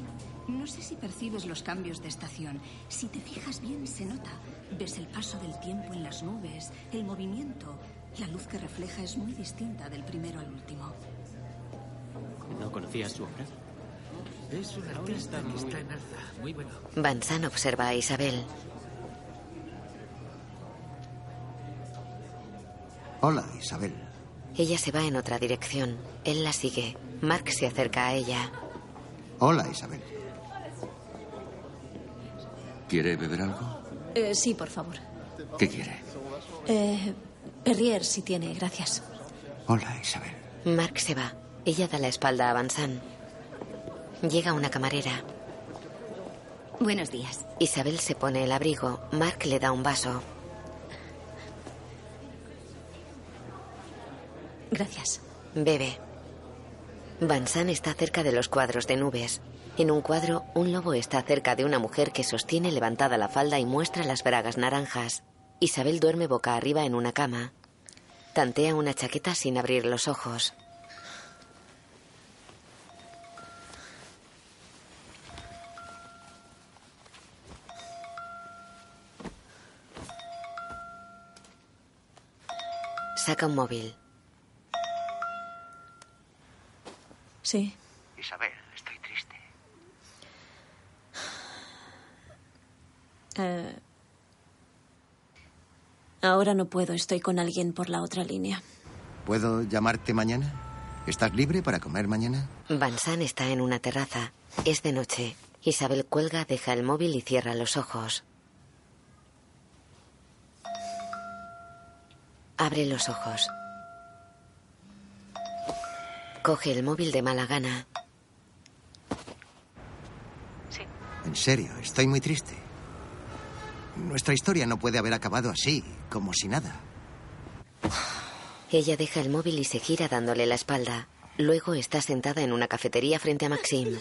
no sé si percibes los cambios de estación. Si te fijas bien, se nota. Ves el paso del tiempo en las nubes, el movimiento. La luz que refleja es muy distinta del primero al último. ¿No conocías su obra? Es un artista que está en alza. Muy bueno. Van Zandt observa a Isabel. Hola, Isabel. Ella se va en otra dirección. Él la sigue. Mark se acerca a ella. Hola, Isabel. ¿Quiere beber algo? Eh, sí, por favor. ¿Qué quiere? Eh, Perrier, si tiene, gracias. Hola, Isabel. Mark se va. Ella da la espalda a Van. Llega una camarera. Buenos días. Isabel se pone el abrigo. Mark le da un vaso. Gracias. Bebe. Van está cerca de los cuadros de nubes. En un cuadro, un lobo está cerca de una mujer que sostiene levantada la falda y muestra las bragas naranjas. Isabel duerme boca arriba en una cama. Tantea una chaqueta sin abrir los ojos. Saca un móvil. Sí. Isabel, estoy triste. Eh, ahora no puedo, estoy con alguien por la otra línea. ¿Puedo llamarte mañana? ¿Estás libre para comer mañana? Van Zandt está en una terraza. Es de noche. Isabel cuelga, deja el móvil y cierra los ojos. Abre los ojos. Coge el móvil de mala gana. En serio, estoy muy triste. Nuestra historia no puede haber acabado así, como si nada. Ella deja el móvil y se gira dándole la espalda. Luego está sentada en una cafetería frente a Maxim.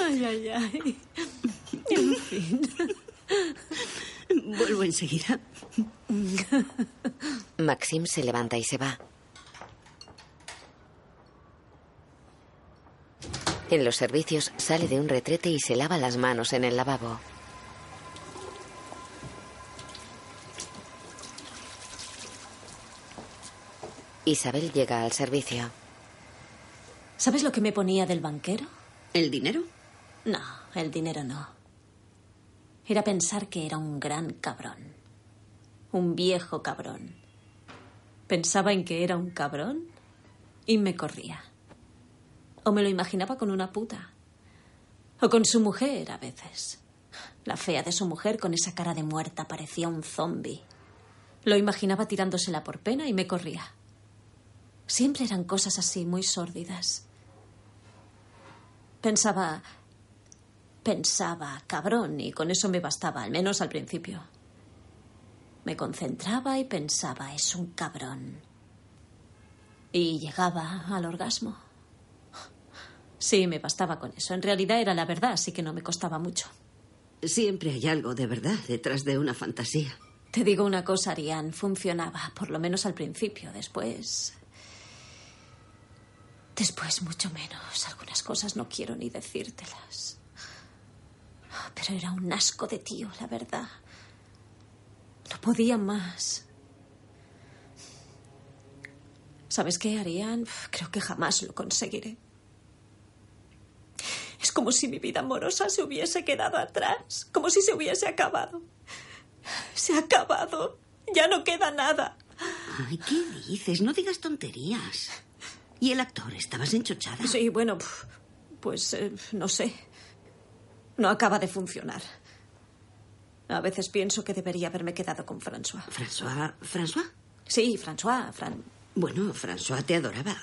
Ay, ay, ay. En fin. Vuelvo enseguida. Maxim se levanta y se va. En los servicios sale de un retrete y se lava las manos en el lavabo. Isabel llega al servicio. ¿Sabes lo que me ponía del banquero? ¿El dinero? No, el dinero no. Era pensar que era un gran cabrón. Un viejo cabrón. Pensaba en que era un cabrón y me corría. O me lo imaginaba con una puta. O con su mujer a veces. La fea de su mujer con esa cara de muerta parecía un zombi. Lo imaginaba tirándosela por pena y me corría. Siempre eran cosas así, muy sórdidas. Pensaba, pensaba, cabrón, y con eso me bastaba, al menos al principio. Me concentraba y pensaba, es un cabrón. Y llegaba al orgasmo. Sí, me bastaba con eso. En realidad era la verdad, así que no me costaba mucho. Siempre hay algo de verdad detrás de una fantasía. Te digo una cosa, Ariane, funcionaba, por lo menos al principio. Después. Después, mucho menos. Algunas cosas no quiero ni decírtelas. Pero era un asco de tío, la verdad. No podía más. ¿Sabes qué, Ariane? Creo que jamás lo conseguiré. Es como si mi vida amorosa se hubiese quedado atrás, como si se hubiese acabado. Se ha acabado. Ya no queda nada. Ay, ¿qué dices? No digas tonterías. ¿Y el actor? ¿Estabas enchochada? Sí, bueno, pues eh, no sé. No acaba de funcionar. A veces pienso que debería haberme quedado con François. ¿François? ¿François? Sí, François. Fran... Bueno, François te adoraba.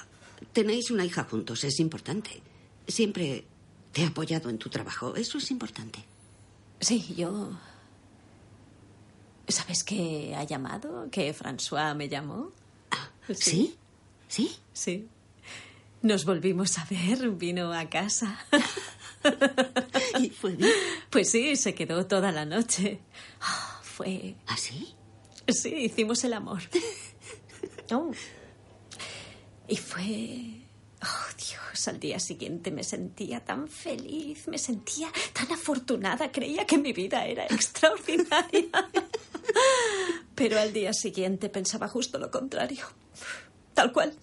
Tenéis una hija juntos, es importante. Siempre te ha apoyado en tu trabajo, eso es importante. Sí, yo. ¿Sabes que ha llamado? ¿Que François me llamó? ¿Sí? ¿Sí? Sí. Nos volvimos a ver, vino a casa. ¿Y fue bien? Pues sí, se quedó toda la noche. Ah, fue. ¿Ah, sí? Sí, hicimos el amor. Oh. Y fue. Oh, Dios, al día siguiente me sentía tan feliz, me sentía tan afortunada, creía que mi vida era extraordinaria. Pero al día siguiente pensaba justo lo contrario. Tal cual.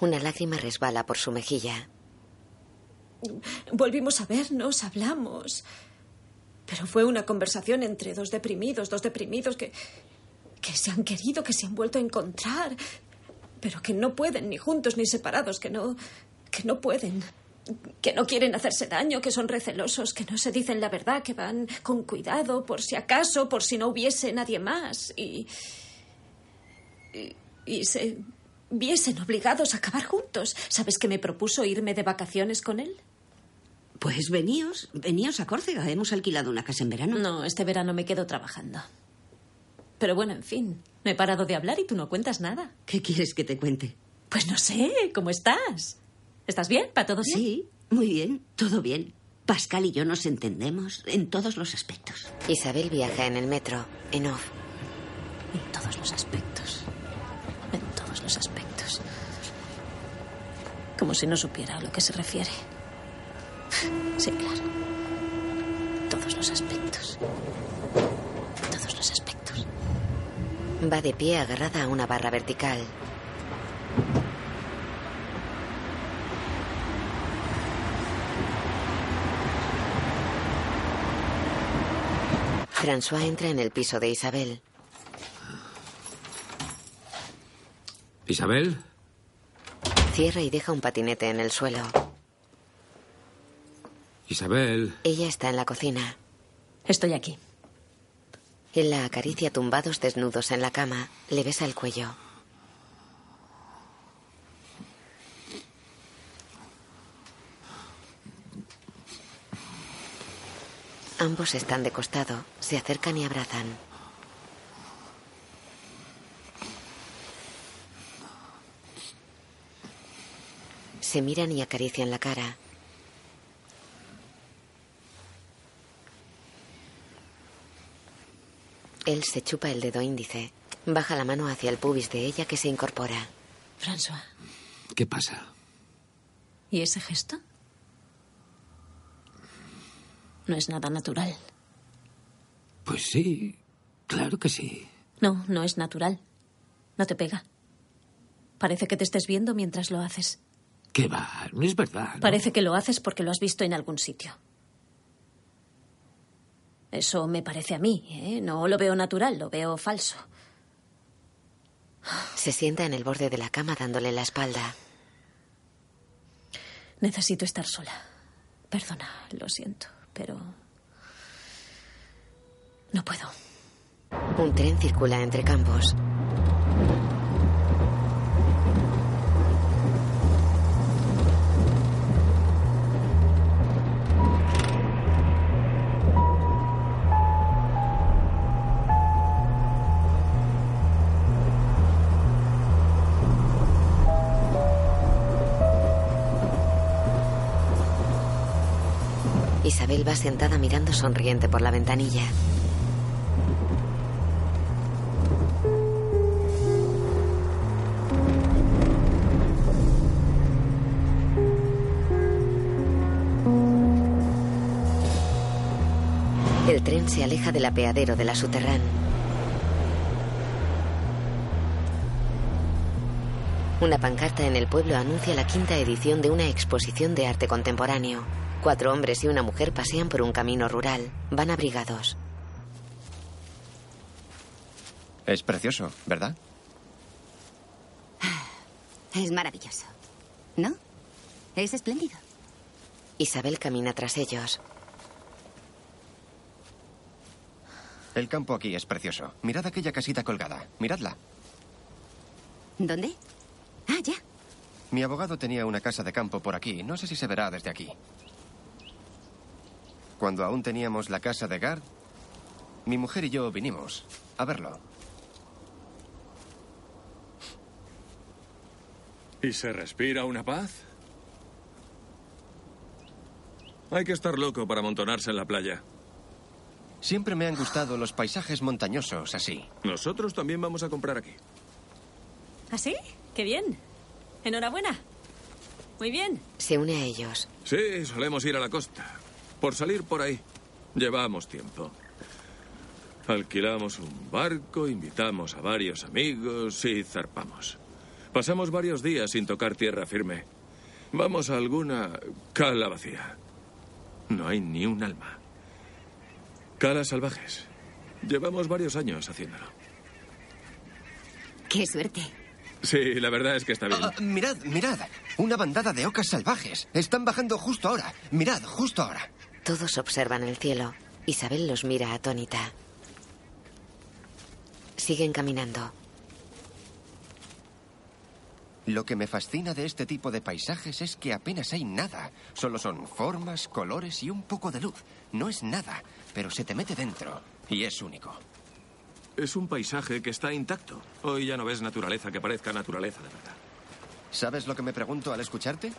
Una lágrima resbala por su mejilla. Volvimos a vernos, hablamos. Pero fue una conversación entre dos deprimidos, dos deprimidos que, que se han querido, que se han vuelto a encontrar, pero que no pueden, ni juntos ni separados, que no, que no pueden, que no quieren hacerse daño, que son recelosos, que no se dicen la verdad, que van con cuidado por si acaso, por si no hubiese nadie más y, y, y se viesen obligados a acabar juntos. ¿Sabes que me propuso irme de vacaciones con él? Pues veníos, veníos a Córcega. Hemos alquilado una casa en verano. No, este verano me quedo trabajando. Pero bueno, en fin, no he parado de hablar y tú no cuentas nada. ¿Qué quieres que te cuente? Pues no sé, ¿cómo estás? ¿Estás bien? ¿Para todo bien? Sí, muy bien, todo bien. Pascal y yo nos entendemos en todos los aspectos. Isabel viaja en el metro, en off. En todos los aspectos. En todos los aspectos. Como si no supiera a lo que se refiere. Sí, claro. Todos los aspectos. Todos los aspectos. Va de pie agarrada a una barra vertical. François entra en el piso de Isabel. Isabel, Cierra y deja un patinete en el suelo. Isabel. Ella está en la cocina. Estoy aquí. Él la acaricia tumbados desnudos en la cama. Le besa el cuello. Ambos están de costado, se acercan y abrazan. Se miran y acarician la cara. Él se chupa el dedo índice. Baja la mano hacia el pubis de ella que se incorpora. François, ¿Qué pasa? ¿y ese gesto? No es nada natural. Pues sí, claro que sí. No, no es natural. No te pega. Parece que te estés viendo mientras lo haces. ¿Qué va? No es verdad. ¿no? Parece que lo haces porque lo has visto en algún sitio. Eso me parece a mí, ¿eh? No lo veo natural, lo veo falso. Se sienta en el borde de la cama dándole la espalda. Necesito estar sola. Perdona, lo siento, pero... No puedo. Un tren circula entre campos. Isabel va sentada mirando sonriente por la ventanilla. El tren se aleja del apeadero de la Suterrán. Una pancarta en el pueblo anuncia la quinta edición de una exposición de arte contemporáneo. Cuatro hombres y una mujer pasean por un camino rural. Van abrigados. Es precioso, ¿verdad? Es maravilloso. ¿No? Es espléndido. Isabel camina tras ellos. El campo aquí es precioso. Mirad aquella casita colgada. Miradla. ¿Dónde? Ah, ya. Mi abogado tenía una casa de campo por aquí. No sé si se verá desde aquí. Cuando aún teníamos la casa de Gard, mi mujer y yo vinimos a verlo. ¿Y se respira una paz? Hay que estar loco para amontonarse en la playa. Siempre me han gustado los paisajes montañosos así. Nosotros también vamos a comprar aquí. ¿Ah, sí? ¡Qué bien! Enhorabuena. Muy bien. Se une a ellos. Sí, solemos ir a la costa. Por salir por ahí. Llevamos tiempo. Alquilamos un barco, invitamos a varios amigos y zarpamos. Pasamos varios días sin tocar tierra firme. Vamos a alguna cala vacía. No hay ni un alma. Calas salvajes. Llevamos varios años haciéndolo. Qué suerte. Sí, la verdad es que está bien. Ah, mirad, mirad. Una bandada de ocas salvajes. Están bajando justo ahora. Mirad, justo ahora. Todos observan el cielo. Isabel los mira atónita. Siguen caminando. Lo que me fascina de este tipo de paisajes es que apenas hay nada. Solo son formas, colores y un poco de luz. No es nada, pero se te mete dentro y es único. Es un paisaje que está intacto. Hoy ya no ves naturaleza que parezca naturaleza de verdad. ¿Sabes lo que me pregunto al escucharte?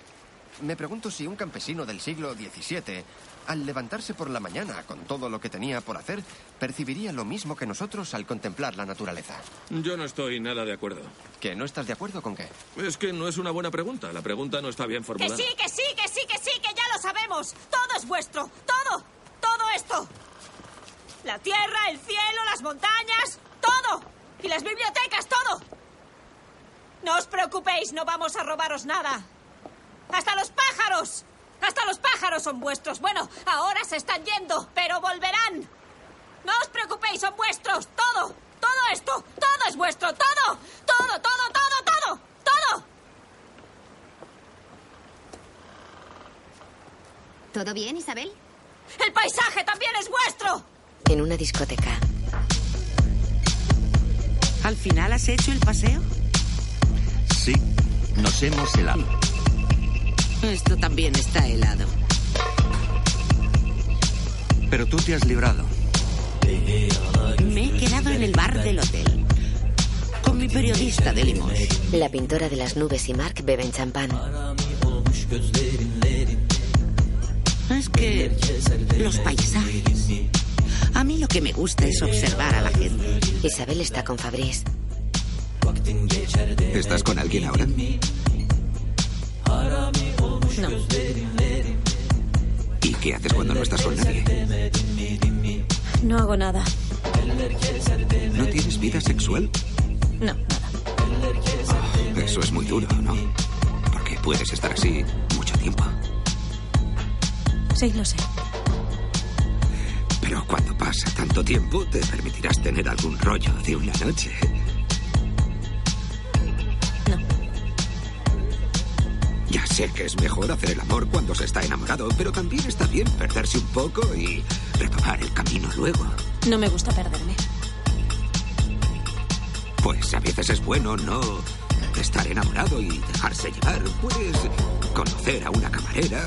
Me pregunto si un campesino del siglo XVII, al levantarse por la mañana con todo lo que tenía por hacer, percibiría lo mismo que nosotros al contemplar la naturaleza. Yo no estoy nada de acuerdo. ¿Que no estás de acuerdo con qué? Es que no es una buena pregunta. La pregunta no está bien Que formulada. sí, que sí, que sí, que sí, que ya lo sabemos. Todo es vuestro. Todo. Todo esto. La tierra, el cielo, las montañas. Todo. Y las bibliotecas, todo. No os preocupéis, no vamos a robaros nada. Hasta los pájaros. Hasta los pájaros son vuestros. Bueno, ahora se están yendo, pero volverán. No os preocupéis, son vuestros. Todo. Todo esto. Todo es vuestro. Todo. Todo, todo, todo, todo. Todo. ¿Todo bien, Isabel? El paisaje también es vuestro. En una discoteca. ¿Al final has hecho el paseo? Sí, nos hemos helado. Esto también está helado. Pero tú te has librado. Me he quedado en el bar del hotel. Con mi periodista de Limos. La pintora de las nubes y Mark beben champán. Es que los paisajes. A mí lo que me gusta es observar a la gente. Isabel está con Fabrice. ¿Estás con alguien ahora? No. ¿Y qué haces cuando no estás con nadie? No hago nada. ¿No tienes vida sexual? No, nada. Eso es muy duro, ¿no? que puedes estar así mucho tiempo. Sí, lo sé. Pero cuando pasa tanto tiempo, te permitirás tener algún rollo de una noche. Sé que es mejor hacer el amor cuando se está enamorado, pero también está bien perderse un poco y retomar el camino luego. No me gusta perderme. Pues a veces es bueno no estar enamorado y dejarse llevar. Puedes conocer a una camarera,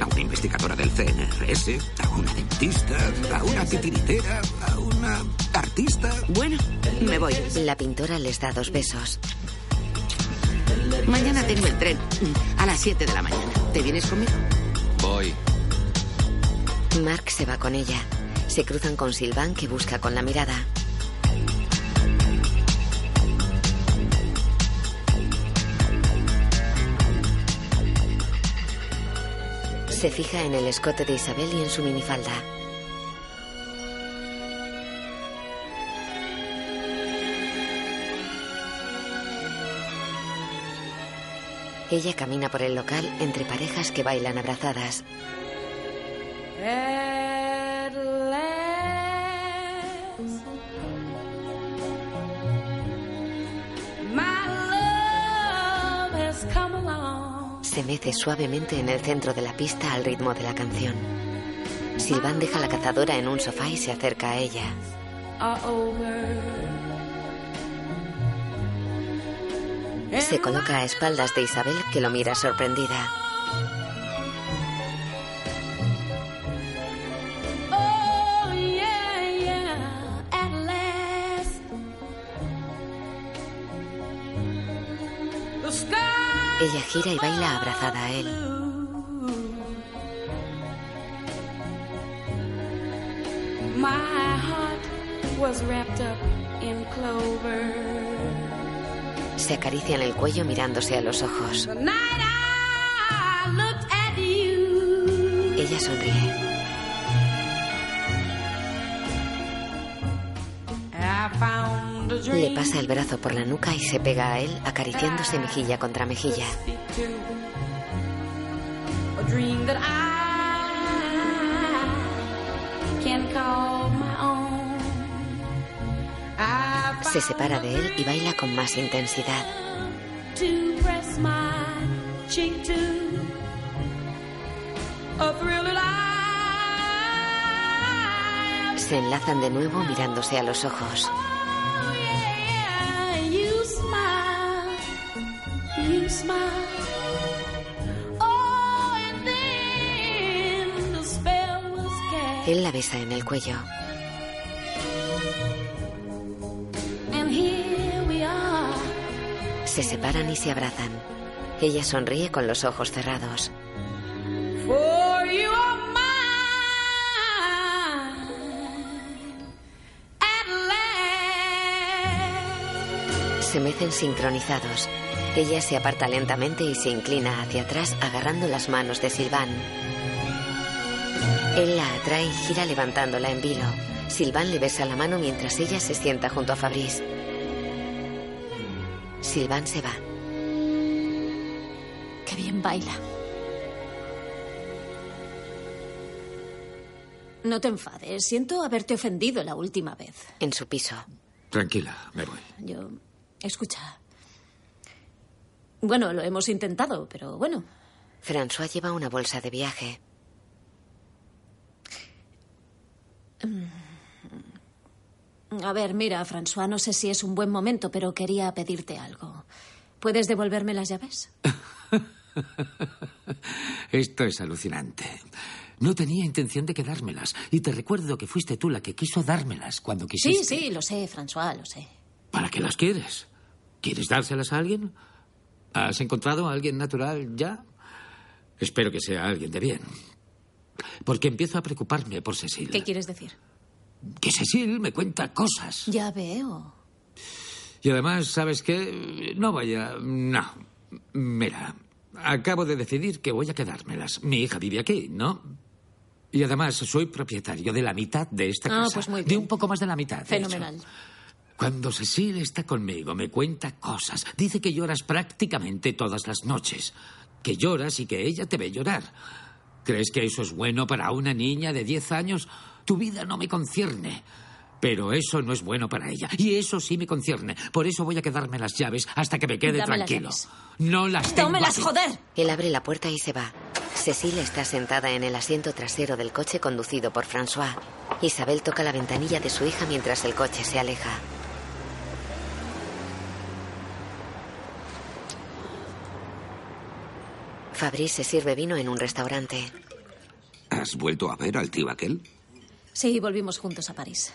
a una investigadora del CNRS, a una dentista, a una titiritera, a una artista. Bueno, me voy. La pintora les da dos besos. Mañana tengo el tren a las 7 de la mañana. ¿Te vienes conmigo? Voy. Mark se va con ella. Se cruzan con Silvan que busca con la mirada. Se fija en el escote de Isabel y en su minifalda. Ella camina por el local entre parejas que bailan abrazadas. Se mece suavemente en el centro de la pista al ritmo de la canción. Silvan deja la cazadora en un sofá y se acerca a ella. Se coloca a espaldas de Isabel que lo mira sorprendida. Oh, Ella gira y baila abrazada a él. My heart was wrapped up in clover. Se acarician el cuello mirándose a los ojos. Ella sonríe. Le pasa el brazo por la nuca y se pega a él acariciándose mejilla contra mejilla. Se separa de él y baila con más intensidad. Se enlazan de nuevo mirándose a los ojos. Él la besa en el cuello. Se separan y se abrazan. Ella sonríe con los ojos cerrados. Se mecen sincronizados. Ella se aparta lentamente y se inclina hacia atrás agarrando las manos de Silván. Él la atrae y gira levantándola en vilo. Silván le besa la mano mientras ella se sienta junto a Fabrice. Silván se va. Qué bien baila. No te enfades. Siento haberte ofendido la última vez. En su piso. Tranquila, me voy. Yo. Escucha. Bueno, lo hemos intentado, pero bueno. François lleva una bolsa de viaje. A ver, mira, François, no sé si es un buen momento, pero quería pedirte algo. ¿Puedes devolverme las llaves? Esto es alucinante. No tenía intención de quedármelas. Y te recuerdo que fuiste tú la que quiso dármelas cuando Sí, quisiste. sí, lo sé, François, lo sé. ¿Para qué las quieres? ¿Quieres dárselas a alguien? ¿Has encontrado a alguien natural ya? Espero que sea alguien de bien. Porque empiezo a preocuparme por Cecil. ¿Qué quieres decir? Que Cecil me cuenta cosas. Ya veo. Y además, ¿sabes qué? No vaya. No. Mira, acabo de decidir que voy a quedármelas. Mi hija vive aquí, ¿no? Y además soy propietario de la mitad de esta Ah, casa. pues muy De bien. un poco más de la mitad. de. Fenomenal. Cuando Cecil está conmigo, me cuenta cosas. Dice que lloras prácticamente todas las noches. Que lloras y que ella te ve llorar. ¿Crees que eso es bueno para una niña de 10 años? Tu vida no me concierne. Pero eso no es bueno para ella. Y eso sí me concierne. Por eso voy a quedarme las llaves hasta que me quede Dame las tranquilo. llaves. No las tengo ¡Tómelas, aquí. joder! Él abre la puerta y se va. Cecile está sentada en el asiento trasero del coche conducido por François. Isabel toca la ventanilla de su hija mientras el coche se aleja. Fabrice se sirve vino en un restaurante. ¿Has vuelto a ver al tío aquel? Sí, volvimos juntos a París.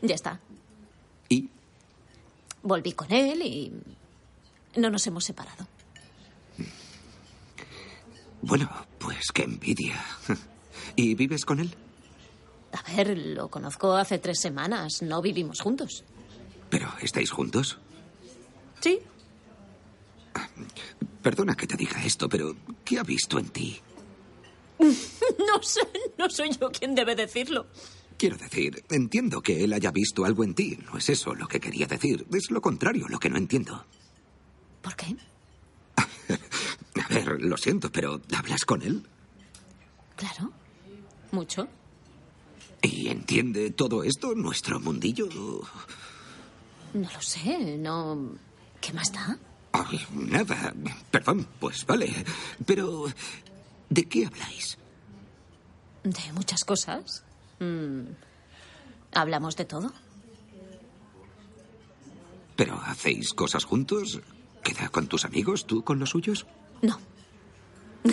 Ya está. ¿Y? Volví con él y no nos hemos separado. Bueno, pues qué envidia. ¿Y vives con él? A ver, lo conozco hace tres semanas. No vivimos juntos. ¿Pero estáis juntos? Sí. Perdona que te diga esto, pero ¿qué ha visto en ti? No sé, no soy yo quien debe decirlo. Quiero decir, entiendo que él haya visto algo en ti. No es eso lo que quería decir. Es lo contrario lo que no entiendo. ¿Por qué? A ver, lo siento, pero ¿hablas con él? Claro. Mucho. ¿Y entiende todo esto, nuestro mundillo? No lo sé, no. ¿Qué más da? Ay, nada. Perdón, pues vale. Pero, ¿de qué habláis? De muchas cosas. Mm, ¿Hablamos de todo? ¿Pero hacéis cosas juntos? ¿Queda con tus amigos, tú con los suyos? No.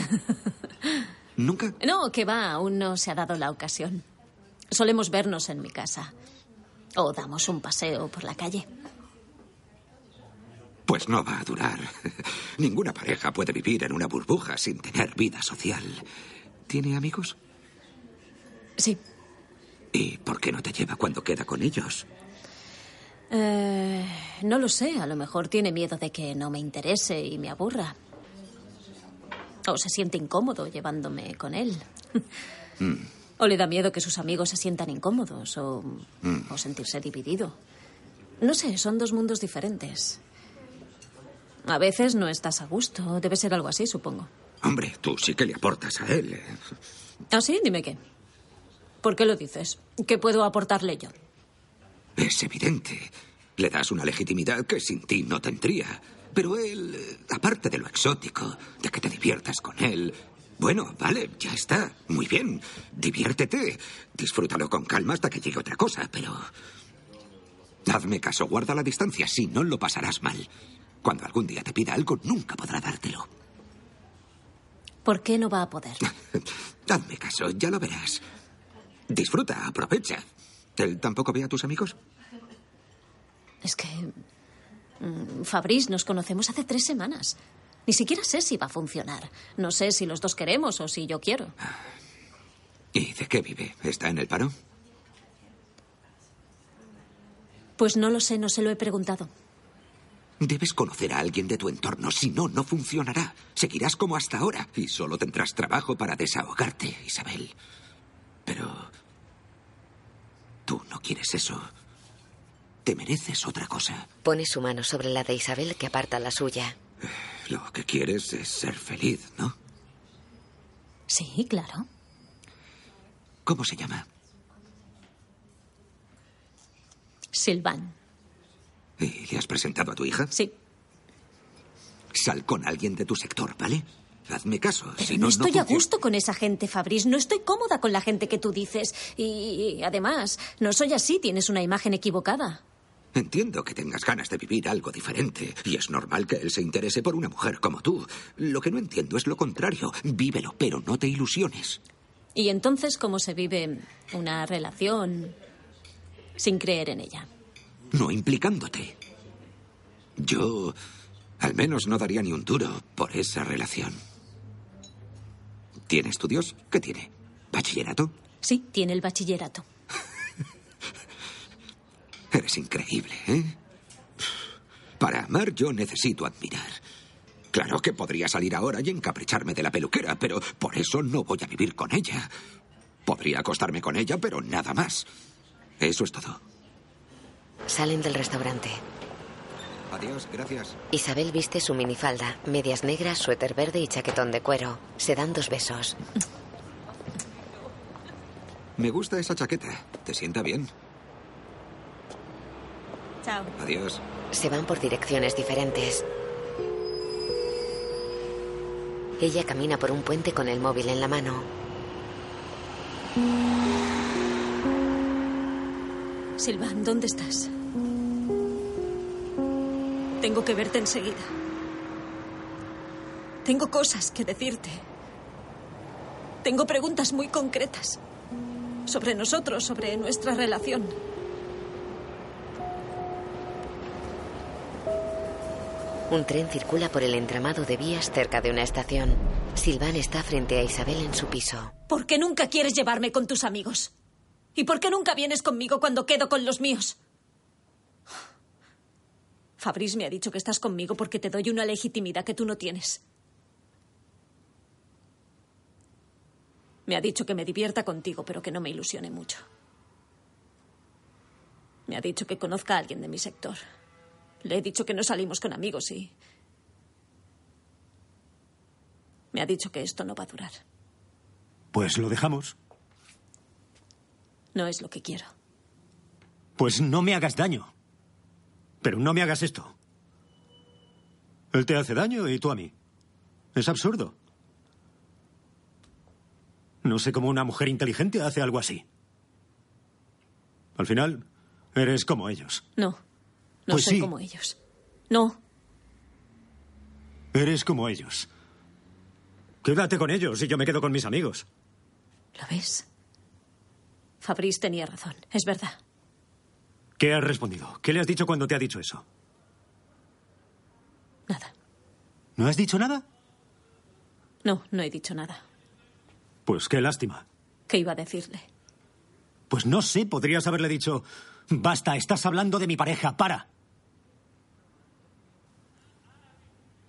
¿Nunca? No, que va, aún no se ha dado la ocasión. Solemos vernos en mi casa. O damos un paseo por la calle. Pues no va a durar. Ninguna pareja puede vivir en una burbuja sin tener vida social. ¿Tiene amigos? Sí. ¿Y por qué no te lleva cuando queda con ellos? Eh, no lo sé, a lo mejor tiene miedo de que no me interese y me aburra. O se siente incómodo llevándome con él. Mm, O le da miedo que sus amigos se sientan incómodos o, mm. o sentirse dividido. No sé, son dos mundos diferentes. A veces no estás a gusto. Debe ser algo así, supongo. Hombre, tú sí que le aportas a él. ¿eh? ¿Ah, sí? Dime qué. ¿Por qué lo dices? ¿Qué puedo aportarle yo? Es evidente. Le das una legitimidad que sin ti no tendría. Pero él, eh, aparte de lo exótico, de que te diviertas con él, bueno, vale, ya está. Muy bien. Diviértete. Disfrútalo con calma hasta que llegue otra cosa, pero... Hazme caso, guarda la distancia, si no lo pasarás mal. Cuando algún día te pida algo, nunca podrá dártelo. ¿Por qué no va a poder? Hazme caso, ya lo verás. Disfruta, aprovecha. ¿Él tampoco ve a tus amigos? Es que... mm, Fabrice, nos conocemos hace tres semanas. Ni siquiera sé si va a funcionar. No sé si los dos queremos o si yo quiero. ¿Y de qué vive? ¿Está en el paro? Pues no lo sé, no se lo he preguntado. Debes conocer a alguien de tu entorno, si no, no funcionará. Seguirás como hasta ahora y solo tendrás trabajo para desahogarte, Isabel. Pero... Tú no quieres eso. Te mereces otra cosa. Pone su mano sobre la de Isabel que aparta la suya. Lo que quieres es ser feliz, ¿no? Sí, claro. ¿Cómo se llama? Silvan. ¿Y le has presentado a tu hija? Sí. Sal con alguien de tu sector, ¿vale? Hazme caso. Pero si no, no, estoy no a gusto con esa gente, Fabrice. No estoy cómoda con la gente que tú dices. Y, y además, no soy así. Tienes una imagen equivocada. Entiendo que tengas ganas de vivir algo diferente y es normal que él se interese por una mujer como tú. Lo que no entiendo es lo contrario. Vívelo, pero no te ilusiones. Y entonces, ¿cómo se vive una relación sin creer en ella? No implicándote. Yo al menos no daría ni un duro por esa relación. ¿Tiene estudios? ¿Qué tiene? ¿Bachillerato? Sí, tiene el bachillerato. Eres increíble, ¿eh? Para amar yo necesito admirar. Claro que podría salir ahora y encapricharme de la peluquera, pero por eso no voy a vivir con ella. Podría acostarme con ella, pero nada más. Eso es todo. Salen del restaurante. Adiós, gracias. Isabel viste su minifalda, medias negras, suéter verde y chaquetón de cuero. Se dan dos besos. Me gusta esa chaqueta. ¿Te sienta bien? Chao. Adiós. Se van por direcciones diferentes. Ella camina por un puente con el móvil en la mano. Silvan, ¿dónde estás? Tengo que verte enseguida. Tengo cosas que decirte. Tengo preguntas muy concretas sobre nosotros, sobre nuestra relación. Un tren circula por el entramado de vías cerca de una estación. Silvan está frente a Isabel en su piso. ¿Por qué nunca quieres llevarme con tus amigos? ¿Y por qué nunca vienes conmigo cuando quedo con los míos? Fabrice me ha dicho que estás conmigo porque te doy una legitimidad que tú no tienes. Me ha dicho que me divierta contigo, pero que no me ilusione mucho. Me ha dicho que conozca a alguien de mi sector. Le he dicho que no salimos con amigos y... Me ha dicho que esto no va a durar. Pues lo dejamos. No es lo que quiero. Pues no me hagas daño. Pero no me hagas esto. Él te hace daño y tú a mí. Es absurdo. No sé cómo una mujer inteligente hace algo así. Al final, eres como ellos. No. No Pues soy sí. como ellos. No. Eres como ellos. Quédate con ellos y yo me quedo con mis amigos. ¿Lo ves? Fabrice tenía razón. Es verdad. ¿Qué has respondido? ¿Qué le has dicho cuando te ha dicho eso? Nada. ¿No has dicho nada? No, no he dicho nada. Pues qué lástima. ¿Qué iba a decirle? Pues no sé, podrías haberle dicho, basta, estás hablando de mi pareja, para.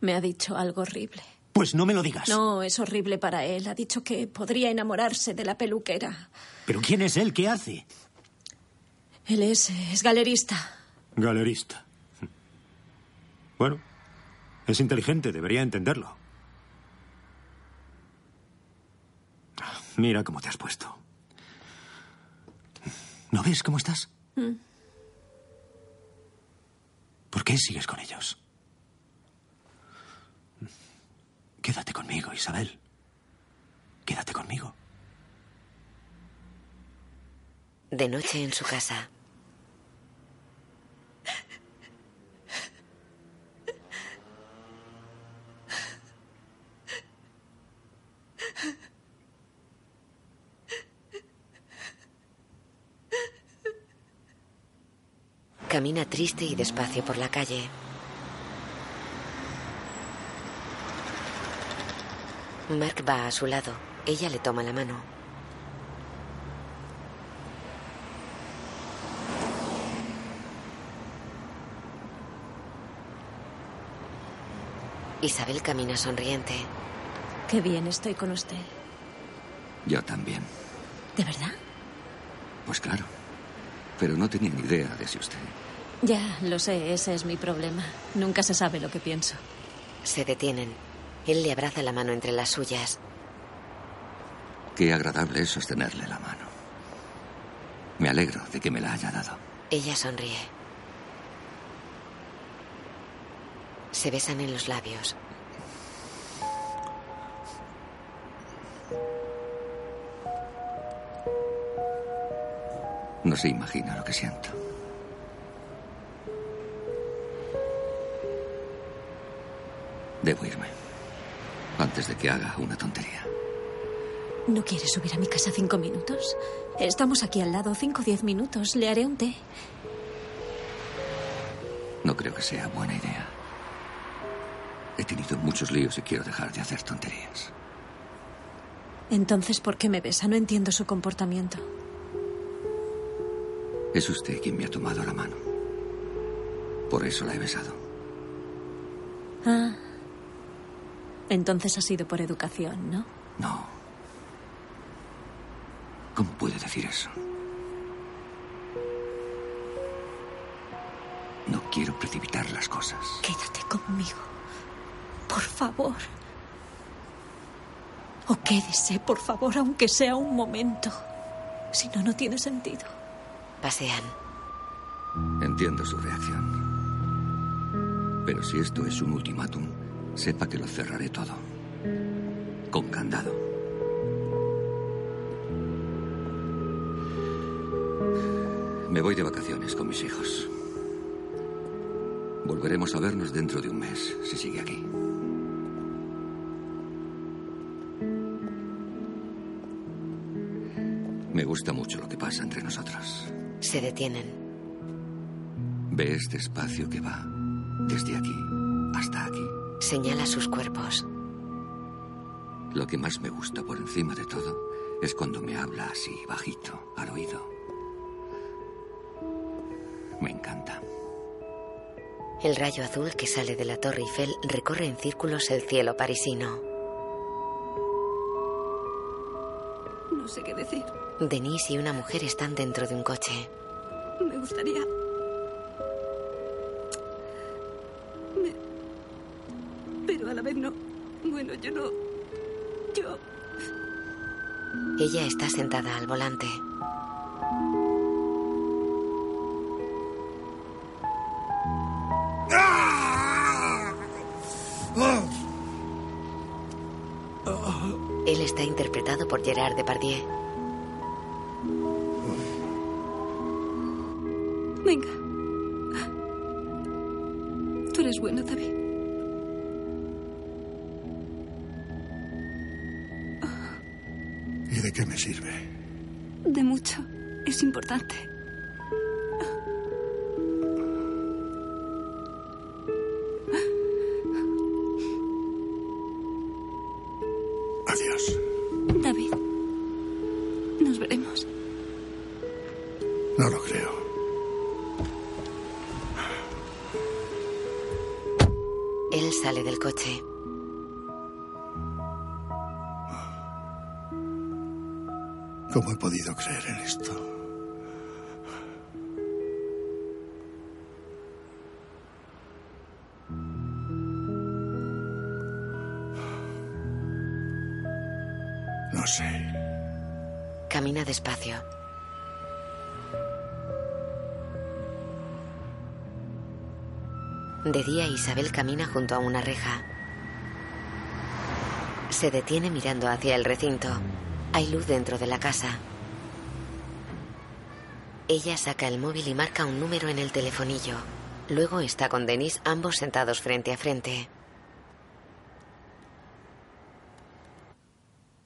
Me ha dicho algo horrible. Pues no me lo digas. No, es horrible para él. Ha dicho que podría enamorarse de la peluquera. ¿Pero quién es él? ¿Qué hace? Él es, es galerista. Galerista. Bueno, es inteligente, debería entenderlo. Mira cómo te has puesto. ¿No ves cómo estás? Mm. ¿Por qué sigues con ellos? Quédate conmigo, Isabel. Quédate conmigo. De noche en su casa. Camina triste y despacio por la calle. Mark va a su lado. Ella le toma la mano. Isabel camina sonriente. Qué bien estoy con usted. Yo también. ¿De verdad? Pues claro. Pero no tenía ni idea de si usted. Ya, lo sé, ese es mi problema. Nunca se sabe lo que pienso. Se detienen. Él le abraza la mano entre las suyas. Qué agradable es sostenerle la mano. Me alegro de que me la haya dado. Ella sonríe. Se besan en los labios. No se imagina lo que siento. Debo irme. Antes de que haga una tontería. ¿No quieres subir a mi casa cinco minutos? Estamos aquí al lado, cinco o diez minutos. Le haré un té. No creo que sea buena idea. He tenido muchos líos y quiero dejar de hacer tonterías. Entonces, ¿por qué me besa? No entiendo su comportamiento. Es usted quien me ha tomado la mano. Por eso la he besado. Ah. Entonces ha sido por educación, ¿no? No. ¿Cómo puede decir eso? No quiero precipitar las cosas. Quédate conmigo. Por favor. O quédese, por favor, aunque sea un momento. Si no, no tiene sentido. Pasean. Entiendo su reacción. Pero si esto es un ultimátum, sepa que lo cerraré todo. Con candado. Me voy de vacaciones con mis hijos. Volveremos a vernos dentro de un mes, si sigue aquí. Me gusta mucho lo que pasa entre nosotros. Se detienen. Ve este espacio que va desde aquí hasta aquí. Señala sus cuerpos. Lo que más me gusta por encima de todo es cuando me habla así, bajito, al oído. Me encanta. El rayo azul que sale de la Torre Eiffel recorre en círculos el cielo parisino. No sé qué decir. Denise y una mujer están dentro de un coche. Me gustaría... la vez no. Bueno, yo no... Yo... Ella está sentada al volante. Él está interpretado por Gerard Depardieu. Es importante. Adiós. David. Nos veremos. No lo creo. Él sale del coche. ¿Cómo he podido despacio. De día Isabel camina junto a una reja. Se detiene mirando hacia el recinto. Hay luz dentro de la casa. Ella saca el móvil y marca un número en el telefonillo. Luego está con Denise ambos sentados frente a frente.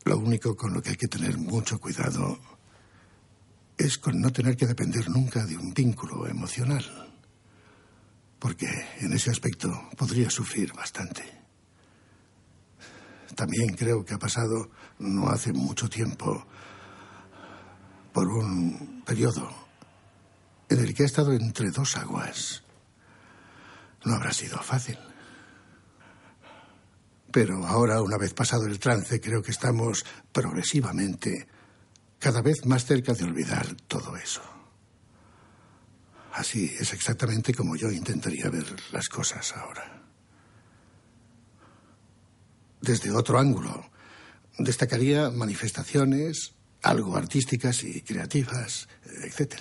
Lo único con lo que hay que tener mucho cuidado es con no tener que depender nunca de un vínculo emocional. Porque en ese aspecto podría sufrir bastante. También creo que ha pasado no hace mucho tiempo por un periodo en el que ha estado entre dos aguas. No habrá sido fácil. Pero ahora, una vez pasado el trance, creo que estamos progresivamente cada vez más cerca de olvidar todo eso. Así es exactamente como yo intentaría ver las cosas ahora. Desde otro ángulo, destacaría manifestaciones algo artísticas y creativas, etc.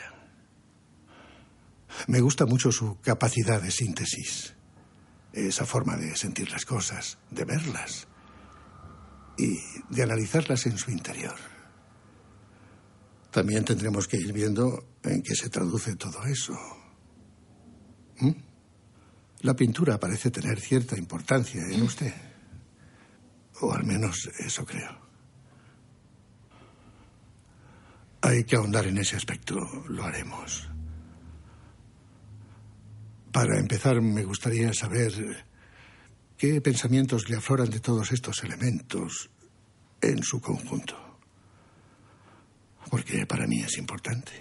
Me gusta mucho su capacidad de síntesis, esa forma de sentir las cosas, de verlas y de analizarlas en su interior. También tendremos que ir viendo en qué se traduce todo eso. ¿Mm? La pintura parece tener cierta importancia en usted. O al menos eso creo. Hay que ahondar en ese aspecto. Lo haremos. Para empezar, me gustaría saber qué pensamientos le afloran de todos estos elementos en su conjunto. Porque para mí es importante.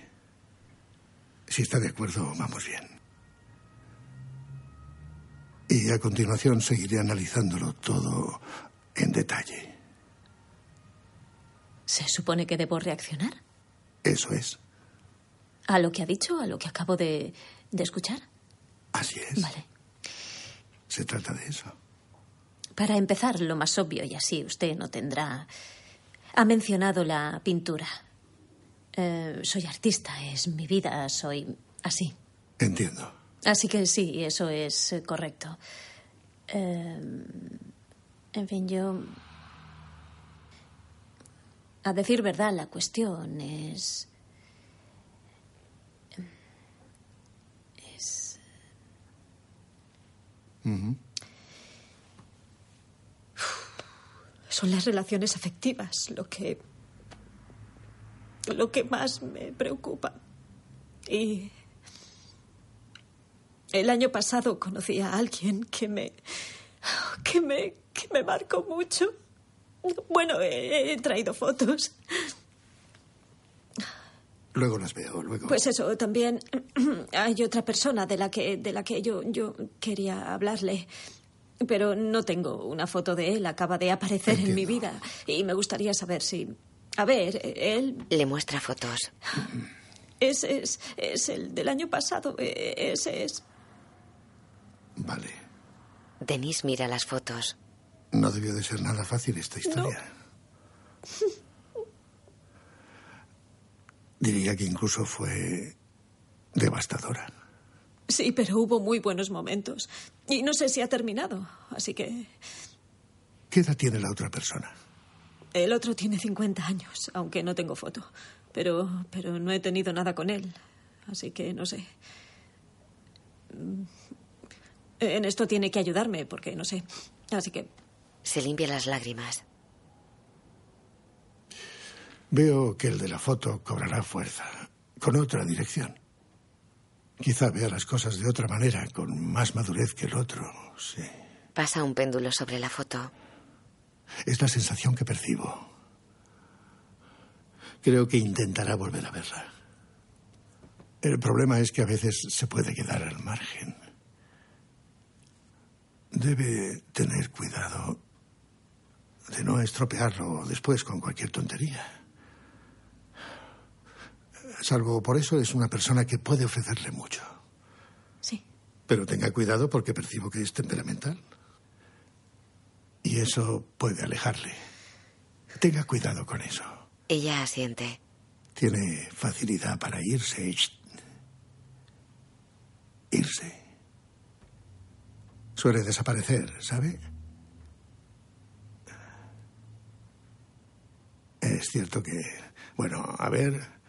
Si está de acuerdo, vamos bien. Y a continuación seguiré analizándolo todo en detalle. ¿Se supone que debo reaccionar? Eso es. ¿A lo que ha dicho? ¿A lo que acabo de, de escuchar? Así es. Vale. Se trata de eso. Para empezar, lo más obvio, y así usted no tendrá. Ha mencionado la pintura. Eh, soy artista, es mi vida, soy así. Entiendo. Así que sí, eso es eh, correcto. Eh, en fin, yo. A decir verdad, la cuestión es. Es. Son las relaciones afectivas lo que. lo que más me preocupa. Y. El año pasado conocí a alguien que me. que me. que me marcó mucho. Bueno, he traído fotos. Luego las veo, luego. Pues eso, también hay otra persona de la que, de la que yo, yo quería hablarle. Pero no tengo una foto de él, acaba de aparecer en mi vida. Y me gustaría saber si. A ver, él Le muestra fotos. es, es, es el del año pasado. eh, Ese es. Vale. Denise mira las fotos. No debió de ser nada fácil esta historia. Diría que incluso fue devastadora. Sí, pero hubo muy buenos momentos. Y no sé si ha terminado. Así que ¿Qué edad tiene la otra persona? el otro tiene 50 años, aunque no tengo foto. Pero, pero no he tenido nada con él. Así que no sé. Mm, En esto tiene que ayudarme, porque no sé. Así que Se limpia las lágrimas. Veo que el de la foto cobrará fuerza, con otra dirección. Quizá vea las cosas de otra manera, con más madurez que el otro, sí. Pasa un péndulo sobre la foto. Es la sensación que percibo. Creo que intentará volver a verla. El problema es que a veces se puede quedar al margen. Debe tener cuidado de no estropearlo después con cualquier tontería. Salvo por eso es una persona que puede ofrecerle mucho. Sí. Pero tenga cuidado porque percibo que es temperamental. Y eso puede alejarle. Tenga cuidado con eso. Ella asiente. Tiene facilidad para irse. Irse. Suele desaparecer, ¿sabe? Es cierto que, bueno, a ver,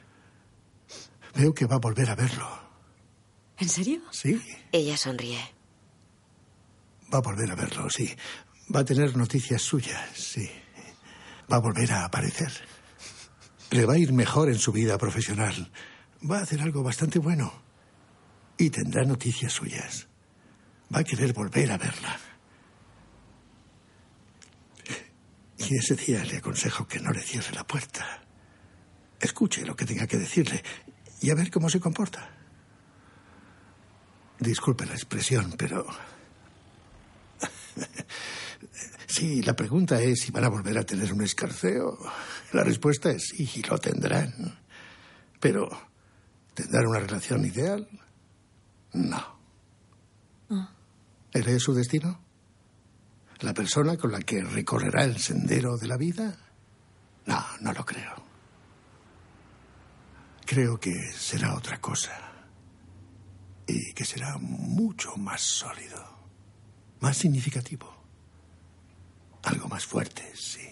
veo que va a volver a verlo. ¿En serio? Sí, Ella sonríe. va a volver a verlo, sí. Va a tener noticias suyas, sí. Va a volver a aparecer. Le va a ir mejor en su vida profesional. Va a hacer algo bastante bueno. Y tendrá noticias suyas. Va a querer volver a verla. Y ese día le aconsejo que no le cierre la puerta. Escuche lo que tenga que decirle y a ver cómo se comporta. Disculpe la expresión, pero... Sí, la pregunta es si van a volver a tener un escarceo. La respuesta es sí, y lo tendrán. Pero, ¿tendrán una relación ideal? No. ¿Él es su destino? ¿La persona con la que recorrerá el sendero de la vida? No, no lo creo. Creo que será otra cosa. Y que será mucho más sólido, más significativo. Algo más fuerte, sí.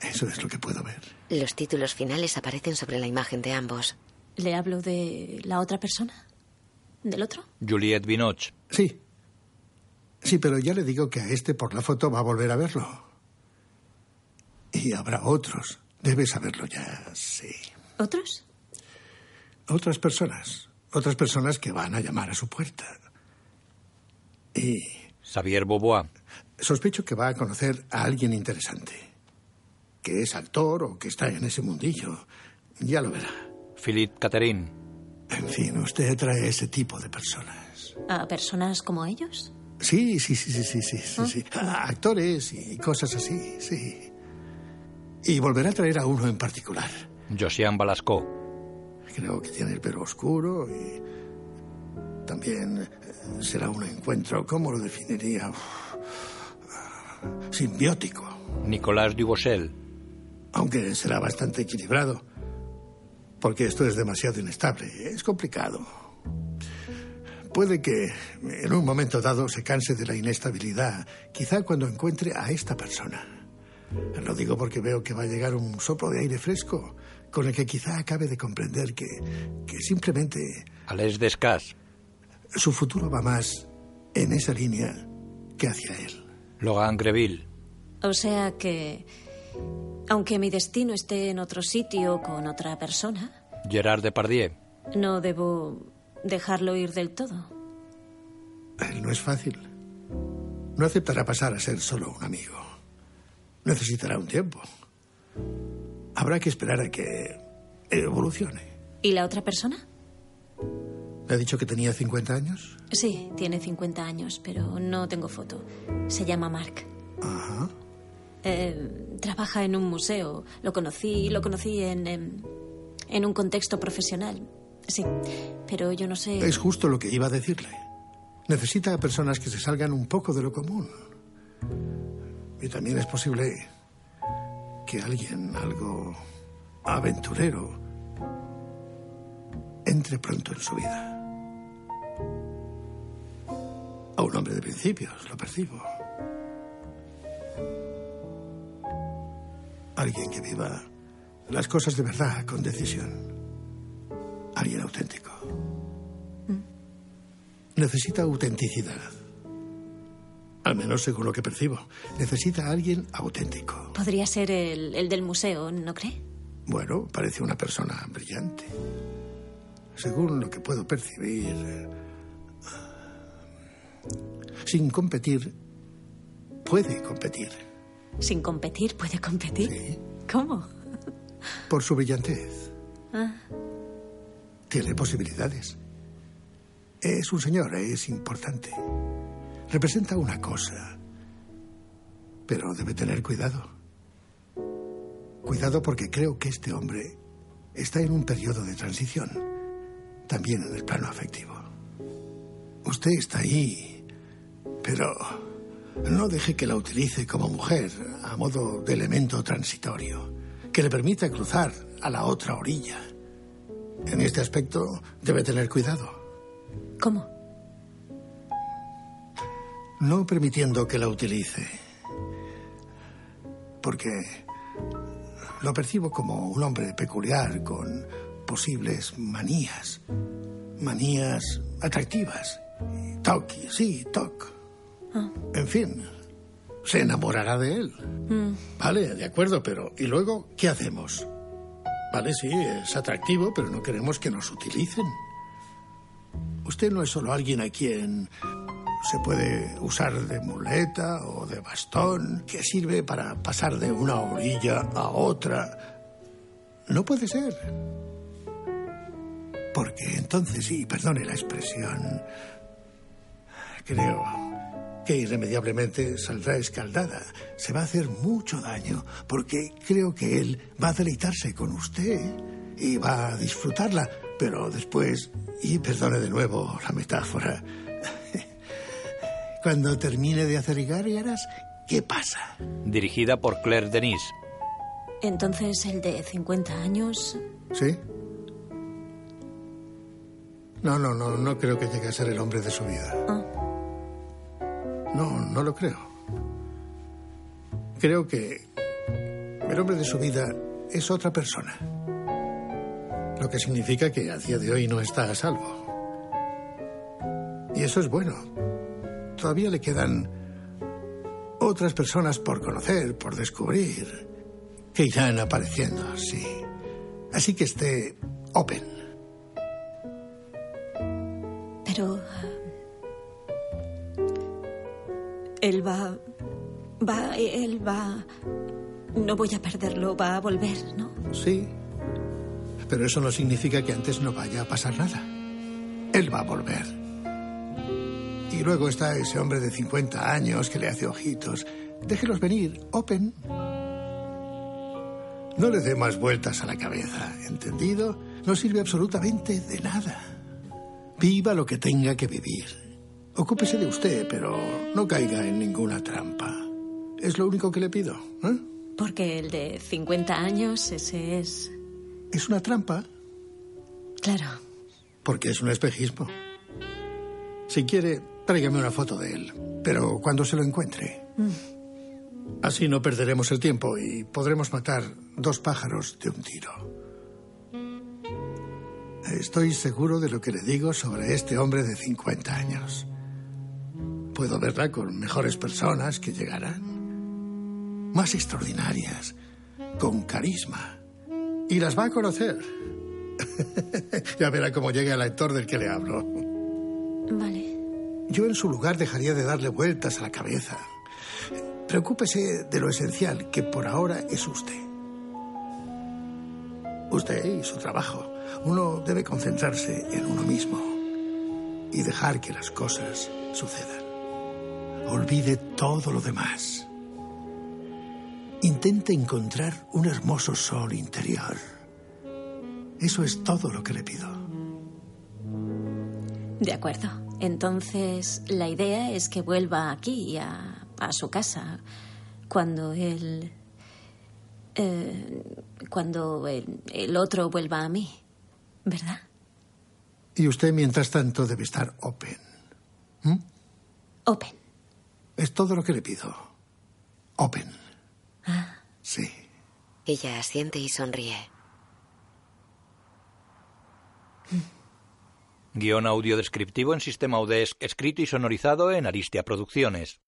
Eso es lo que puedo ver. Los títulos finales aparecen sobre la imagen de ambos. ¿Le hablo de la otra persona? ¿Del otro? Juliette Binoche. Sí. Sí, pero ya le digo que a este por la foto va a volver a verlo. Y habrá otros. Debe saberlo ya, sí. ¿Otros? Otras personas. Otras personas que van a llamar a su puerta. Y Xavier Beauvoir. sospecho que va a conocer a alguien interesante. Que es actor o que está en ese mundillo. Ya lo verá. Philippe Catherine. En fin, usted atrae ese tipo de personas. ¿A personas como ellos? Sí, sí, sí, sí, sí, sí, sí, sí. A actores y cosas así, sí. Y volverá a traer a uno en particular. Josian Balasco. Creo que tiene el pelo oscuro y también eh, será un encuentro, ¿cómo lo definiría? Uf, Simbiótico. Nicolas Dubosel. Aunque será bastante equilibrado. Porque esto es demasiado inestable. Es complicado. Puede que en un momento dado se canse de la inestabilidad. Quizá cuando encuentre a esta persona. Lo digo porque veo que va a llegar un soplo de aire fresco con el que quizá acabe de comprender que, que simplemente Alès Descas. su futuro va más en esa línea que hacia él. Logan Greville. O sea que, aunque mi destino esté en otro sitio con otra persona, Gerard Depardieu. no debo dejarlo ir del todo. Él no es fácil. No aceptará pasar a ser solo un amigo. Necesitará un tiempo. Habrá que esperar a que evolucione. ¿Y la otra persona? ¿Le ha dicho que tenía 50 años? Sí, tiene 50 años, pero no tengo foto. Se llama Mark. Ajá. Eh, trabaja en un museo. Lo conocí, lo conocí en, em, en un contexto profesional. Sí, pero yo no sé. Es justo lo que iba a decirle. Necesita a personas que se salgan un poco de lo común. Y también es posible que alguien algo aventurero entre pronto en su vida. A un hombre de principios, lo percibo. Alguien que viva las cosas de verdad, con decisión. Alguien auténtico. Necesita autenticidad. Al menos según lo que percibo. Necesita a alguien auténtico. Podría ser el, el del museo, ¿no cree? Bueno, parece una persona brillante. Según lo que puedo percibir, eh, sin competir, puede competir Sin competir, puede competir. ¿Cómo? por su brillantez. Ah, Tiene posibilidades. Es un señor, es importante. Representa una cosa. Pero debe tener cuidado. Cuidado porque creo que este hombre está en un periodo de transición. También en el plano afectivo. Usted está ahí, pero no deje que la utilice como mujer a modo de elemento transitorio, que le permita cruzar a la otra orilla. En este aspecto debe tener cuidado. ¿Cómo? No permitiendo que la utilice. Porque lo percibo como un hombre peculiar con posibles manías. Manías atractivas. Toc, sí, toc. Ah. En fin, se enamorará de él. mm, Vale, de acuerdo, pero ¿y luego qué hacemos? Vale, sí, es atractivo, pero no queremos que nos utilicen. Usted no es solo alguien a quien se puede usar de muleta o de bastón, que sirve para pasar de una orilla a otra. No puede ser. Porque entonces, y perdone la expresión, creo que irremediablemente saldrá escaldada. Se va a hacer mucho daño, porque creo que él va a deleitarse con usted y va a disfrutarla, pero después, y perdone de nuevo la metáfora, cuando termine de hacer gárgaras, ¿qué pasa? Dirigida por Claire Denis. Entonces el de 50 años. ¿Sí? No, no, no, no creo que llegue a ser el hombre de su vida. No, no lo creo. Creo que el hombre de su vida es otra persona. Lo que significa que a día de hoy no está a salvo. Y eso es bueno. Todavía le quedan otras personas por conocer, por descubrir, que irán apareciendo, sí. Así que esté open. Pero. Él va. Va. Él va. No voy a perderlo, va a volver, ¿no? Sí. Pero eso no significa que antes no vaya a pasar nada. Él va a volver. Luego está ese hombre de 50 años que le hace ojitos. Déjelos venir, open. No le dé más vueltas a la cabeza, ¿entendido? No sirve absolutamente de nada. Viva lo que tenga que vivir. Ocúpese de usted, pero no caiga en ninguna trampa. Es lo único que le pido. ¿eh? Porque el de 50 años, ese es... ¿Es una trampa? Claro. Porque es un espejismo. Si quiere, tráigame una foto de él, pero cuando se lo encuentre. Mm. Así no perderemos el tiempo y podremos matar dos pájaros de un tiro. Estoy seguro de lo que le digo sobre este hombre de 50 años. Puedo verla con mejores personas que llegarán. Más extraordinarias, con carisma. Y las va a conocer. ya verá cómo llega el actor del que le hablo. Vale. Yo en su lugar dejaría de darle vueltas a la cabeza. Preocúpese de lo esencial, que por ahora es usted. Usted y su trabajo. Uno debe concentrarse en uno mismo y dejar que las cosas sucedan. Olvide todo lo demás. Intente encontrar un hermoso sol interior. Eso es todo lo que le pido. De acuerdo. Entonces, la idea es que vuelva aquí, a, a su casa, cuando él... eh, cuando el, el otro vuelva a mí, ¿verdad? Y usted, mientras tanto, debe estar open. ¿Mm? Open. Es todo lo que le pido. Open. Ah. Sí. Ella asiente y sonríe. Guión audio descriptivo en sistema UDESC, escrito y sonorizado en Aristia Producciones.